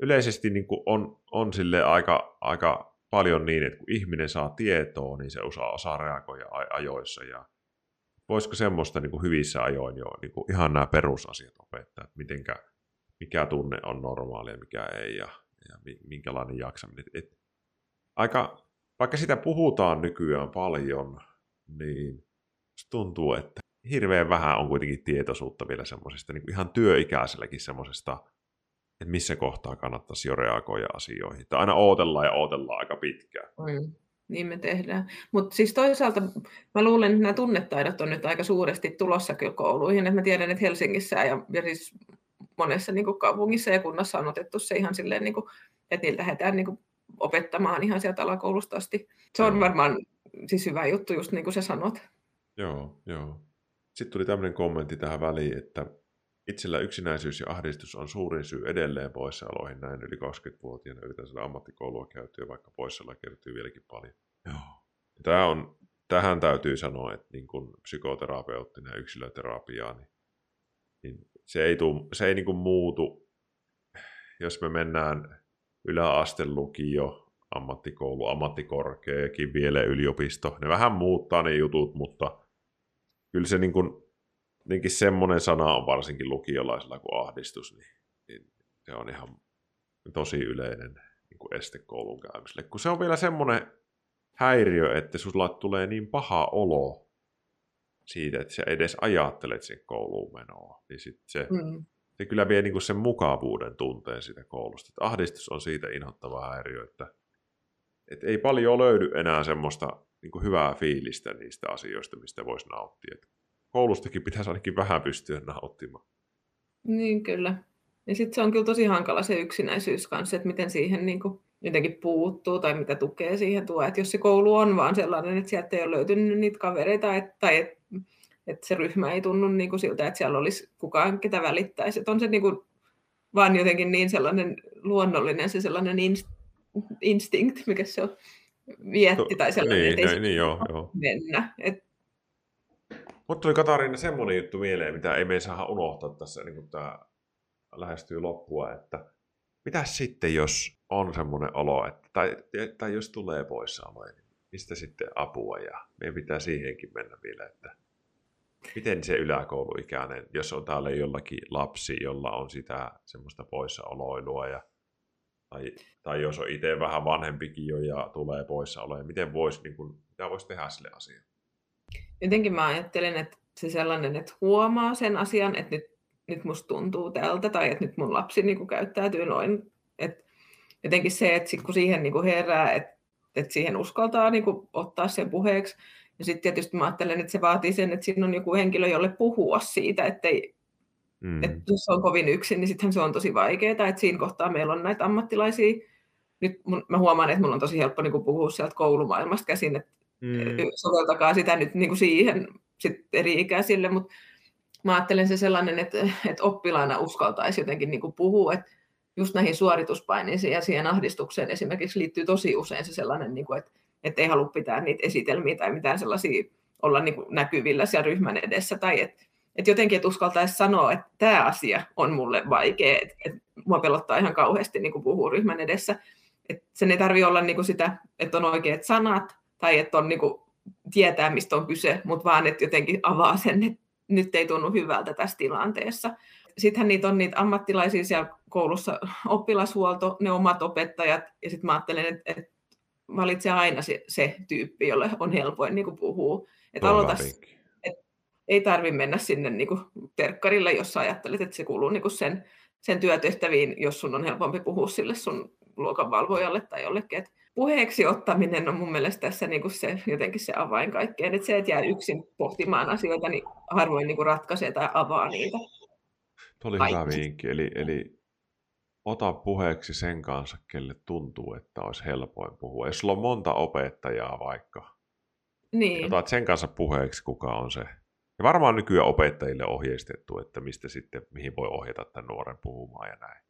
yleisesti niin kuin on, on sille aika, aika paljon niin, että kun ihminen saa tietoa, niin se osaa, osaa reagoida ajoissa. Ja voisiko semmoista niin kuin hyvissä ajoin jo niin kuin ihan nämä perusasiat opettaa, että mitenkä, mikä tunne on normaali mikä ei ja, ja minkälainen jaksaminen. Et, aika, vaikka sitä puhutaan nykyään paljon, niin tuntuu, että hirveän vähän on kuitenkin tietoisuutta vielä semmoisesta, niin ihan työikäiselläkin semmoisesta, että missä kohtaa kannattaisi jo reagoida asioihin. Tai aina odotellaan ja odotellaan aika pitkään. Mm. Niin me tehdään. Mutta siis toisaalta mä luulen, että nämä tunnetaidot on nyt aika suuresti tulossa kyllä kouluihin. Et mä tiedän, että Helsingissä ja, ja siis monessa niin kuin kaupungissa ja kunnassa on otettu se ihan silleen, niin kuin, että niillä lähdetään niin kuin opettamaan ihan sieltä alakoulusta asti. Se on varmaan siis hyvä juttu, just niin kuin sä sanot. Joo, joo. Sitten tuli tämmöinen kommentti tähän väliin, että itsellä yksinäisyys ja ahdistus on suurin syy edelleen poissaoloihin. Näin yli 20-vuotiaana yritän saada ammattikoulua käytyä, vaikka poissaoloa kertyy vieläkin paljon. Joo. Tämä on, tähän täytyy sanoa, että niin kuin psykoterapeuttina ja yksilöterapiaa, niin, niin se ei, tuu, se ei niin kuin muutu, jos me mennään yläaste lukio, ammattikoulu, ammattikorkeakin vielä yliopisto. Ne vähän muuttaa ne jutut, mutta kyllä se niin kuin, semmoinen sana on varsinkin lukiolaisella kuin ahdistus, niin, niin se on ihan tosi yleinen niin kuin este koulun käymiselle. Kun se on vielä semmoinen häiriö, että sulla tulee niin paha olo siitä, että sä edes ajattelet sen kouluun menoa, niin sit se, mm. Se kyllä vie niin kuin sen mukavuuden tunteen siitä koulusta. Että ahdistus on siitä inhottava häiriö, että, että ei paljon löydy enää semmoista niin kuin hyvää fiilistä niistä asioista, mistä voisi nauttia. Että koulustakin pitäisi ainakin vähän pystyä nauttimaan. Niin kyllä. Ja sitten se on kyllä tosi hankala se yksinäisyys kanssa, että miten siihen niin kuin jotenkin puuttuu tai mitä tukea siihen tuo. Että jos se koulu on vaan sellainen, että sieltä ei ole löytynyt niitä kavereita et, tai että et se ryhmä ei tunnu niin kuin siltä, että siellä olisi kukaan, ketä välittäisi. Että on se niin kuin vaan jotenkin niin sellainen luonnollinen, se sellainen instinct, mikä se on, vietti tai sellainen, niin, että ei niin, joo, joo. mennä. Et... Mutta tuli Katariina semmoinen juttu mieleen, mitä ei me saa unohtaa tässä, niin kun tämä lähestyy loppua, että mitä sitten, jos on semmoinen olo, että, tai, tai jos tulee poissaoloja, niin mistä sitten apua, ja meidän pitää siihenkin mennä vielä, että miten se yläkouluikäinen, jos on täällä jollakin lapsi, jolla on sitä semmoista poissaoloilua ja tai, tai jos on itse vähän vanhempikin jo ja tulee poissaoloja, miten voisi, niin kuin, mitä voisi tehdä sille asialle? Jotenkin mä ajattelen, että se sellainen, että huomaa sen asian, että nyt, nyt musta tuntuu tältä tai että nyt mun lapsi niin kuin käyttäytyy noin. Että jotenkin se, että sit kun siihen niin kuin herää, että, että siihen uskaltaa niin kuin ottaa sen puheeksi, ja sitten tietysti mä ajattelen, että se vaatii sen, että siinä on joku henkilö, jolle puhua siitä, ettei, mm. että jos on kovin yksin, niin sittenhän se on tosi vaikeaa, että siinä kohtaa meillä on näitä ammattilaisia. Nyt mun, mä huomaan, että mulla on tosi helppo niin kuin puhua sieltä koulumaailmasta käsin, että mm. soveltakaa sitä nyt niin kuin siihen sit eri ikäisille, mutta mä ajattelen se sellainen, että, että oppilaana uskaltaisi jotenkin niin kuin puhua, että just näihin suorituspaineisiin ja siihen ahdistukseen esimerkiksi liittyy tosi usein se sellainen, niin kuin, että, että ei halua pitää niitä esitelmiä tai mitään sellaisia olla niin kuin näkyvillä siellä ryhmän edessä tai että että jotenkin, että uskaltaisi sanoa, että tämä asia on mulle vaikea, että, että mua pelottaa ihan kauheasti niin kuin puhua ryhmän edessä. Että sen ei tarvitse olla niin kuin sitä, että on oikeat sanat tai että on niin kuin, tietää, mistä on kyse, mutta vaan, että jotenkin avaa sen, että nyt ei tunnu hyvältä tässä tilanteessa. Sittenhän niitä on niitä ammattilaisia siellä koulussa, oppilashuolto, ne omat opettajat, ja sitten mä ajattelen, että, että valitse aina se, se tyyppi, jolle on helpoin niin kuin puhua. Että aloita, ei tarvitse mennä sinne niin kuin terkkarille, jos ajattelet, että se kuuluu niin kuin sen, sen työtehtäviin, jos sun on helpompi puhua sille sun luokanvalvojalle tai jollekin. Et puheeksi ottaminen on mun mielestä tässä niin kuin se, jotenkin se avain kaikkeen. Että se, että jää yksin pohtimaan asioita, niin harvoin niin kuin ratkaisee tai avaa niitä. Tuo oli hyvä vinkki. Eli, eli ota puheeksi sen kanssa, kelle tuntuu, että olisi helpoin puhua. Jos sulla on monta opettajaa vaikka, niin. otat sen kanssa puheeksi, kuka on se ja varmaan nykyään opettajille ohjeistettu, että mistä sitten, mihin voi ohjata tämän nuoren puhumaan ja näin.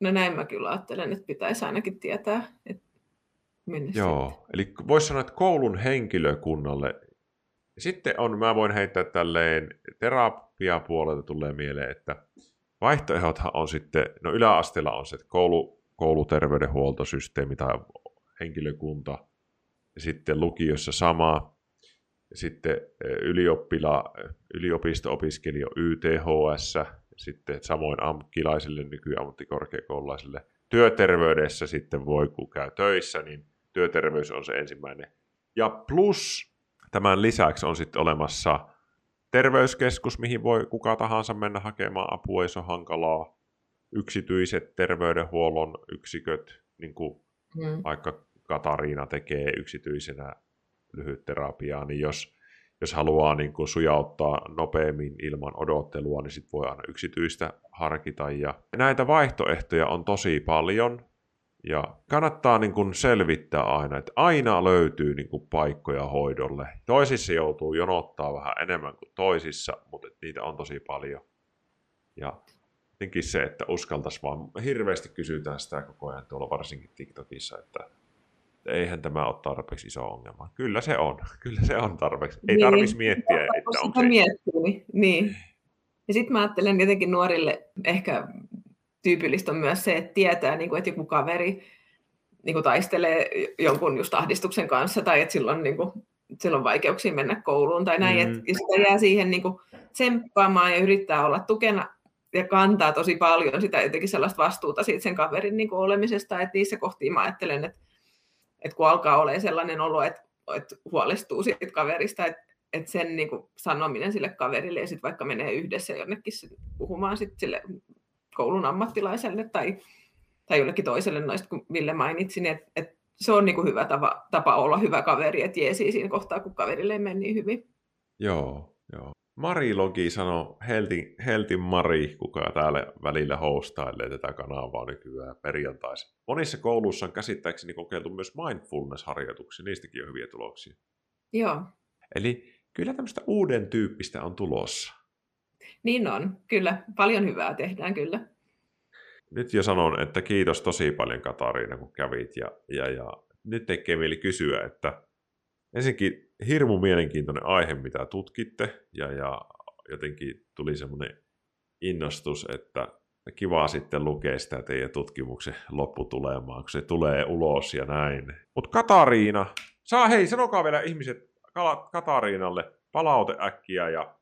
No näin mä kyllä ajattelen, että pitäisi ainakin tietää, että minne Joo, sitten. eli voisi sanoa, että koulun henkilökunnalle, sitten on, mä voin heittää tälleen terapiapuolelta tulee mieleen, että vaihtoehdothan on sitten, no yläasteella on se koulu, kouluterveydenhuoltosysteemi tai henkilökunta, ja sitten lukiossa sama, ja sitten ylioppila, yliopisto-opiskelija YTHS, sitten samoin ammattilaisille, nykyammattikorkeakoululaisille. Työterveydessä sitten voi, kun käy töissä, niin työterveys on se ensimmäinen. Ja plus tämän lisäksi on sitten olemassa terveyskeskus, mihin voi kuka tahansa mennä hakemaan apua, jos on hankalaa. Yksityiset terveydenhuollon yksiköt, niin kuin mm. vaikka Katariina tekee yksityisenä lyhytterapiaa, niin jos, jos haluaa niin kuin sujauttaa nopeammin ilman odottelua, niin sitten voi aina yksityistä harkita. Ja näitä vaihtoehtoja on tosi paljon, ja kannattaa niin kuin selvittää aina, että aina löytyy niin kuin paikkoja hoidolle. Toisissa joutuu jonottaa vähän enemmän kuin toisissa, mutta niitä on tosi paljon. Ja jotenkin se, että uskaltaisi vaan, hirveästi kysytään sitä koko ajan tuolla varsinkin TikTokissa, että eihän tämä ole tarpeeksi iso ongelma. Kyllä se on, kyllä se on tarpeeksi. Ei niin. tarvitsisi miettiä, että onko se... Miettiä, niin. niin. Ja sitten mä ajattelen jotenkin nuorille ehkä tyypillistä on myös se, että tietää, niin kuin, että joku kaveri niin kuin taistelee jonkun just ahdistuksen kanssa tai että silloin, niin kuin, silloin vaikeuksia mennä kouluun tai näin, mm. että sitä jää siihen niin kuin, tsemppaamaan ja yrittää olla tukena ja kantaa tosi paljon sitä jotenkin sellaista vastuuta siitä sen kaverin niin kuin olemisesta, että niissä kohtiin mä ajattelen, että, että kun alkaa olla sellainen olo, että, että huolestuu siitä kaverista, että, että sen niin kuin sanominen sille kaverille ja sitten vaikka menee yhdessä jonnekin puhumaan sit sille koulun ammattilaiselle tai, tai jollekin toiselle noista, kun Ville mainitsin, että, että se on niin kuin hyvä tapa, tapa olla hyvä kaveri, että jeesi siinä kohtaa, kun kaverille ei mene niin hyvin. Joo, joo. Mari Logi sanoi, Heltin, Heltin Mari, kuka täällä välillä hostailee tätä kanavaa nykyään perjantaisin. Monissa kouluissa on käsittääkseni kokeiltu myös mindfulness-harjoituksia, niistäkin on hyviä tuloksia. Joo. Eli kyllä tämmöistä uuden tyyppistä on tulossa. Niin on, kyllä. Paljon hyvää tehdään kyllä. Nyt jo sanon, että kiitos tosi paljon Katariina, kun kävit. Ja, ja, ja nyt tekee mieli kysyä, että ensinnäkin hirmu mielenkiintoinen aihe, mitä tutkitte. Ja, ja jotenkin tuli semmoinen innostus, että kiva sitten lukea sitä teidän tutkimuksen lopputulemaa, kun se tulee ulos ja näin. Mutta Katariina, saa hei, sanokaa vielä ihmiset Katariinalle palaute äkkiä ja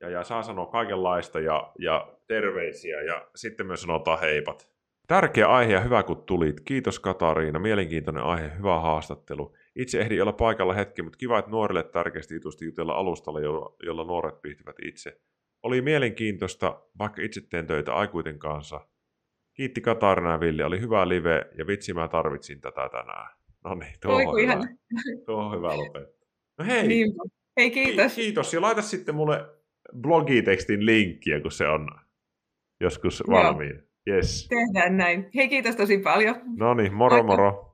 ja, ja saa sanoa kaikenlaista ja, ja terveisiä ja sitten myös sanotaan heipat. Tärkeä aihe ja hyvä kun tulit. Kiitos Katariina, mielenkiintoinen aihe, hyvä haastattelu. Itse ehdin olla paikalla hetki, mutta kiva, että nuorille tärkeästi jutusti jutella alustalla, jolla, jolla nuoret viihtyvät itse. Oli mielenkiintoista, vaikka itse teen töitä aikuiden kanssa. Kiitti Katarina ja Ville, oli hyvä live ja vitsi mä tarvitsin tätä tänään. No niin, tuo on hyvä. Tuo on hyvä lopettaa. No hei. Niin. Hei, kiitos. Ki- kiitos ja laita sitten mulle blogitekstin linkkiä, kun se on joskus valmiin. Yes. Tehdään näin. Hei, kiitos tosi paljon. No niin, moro Moikka. moro.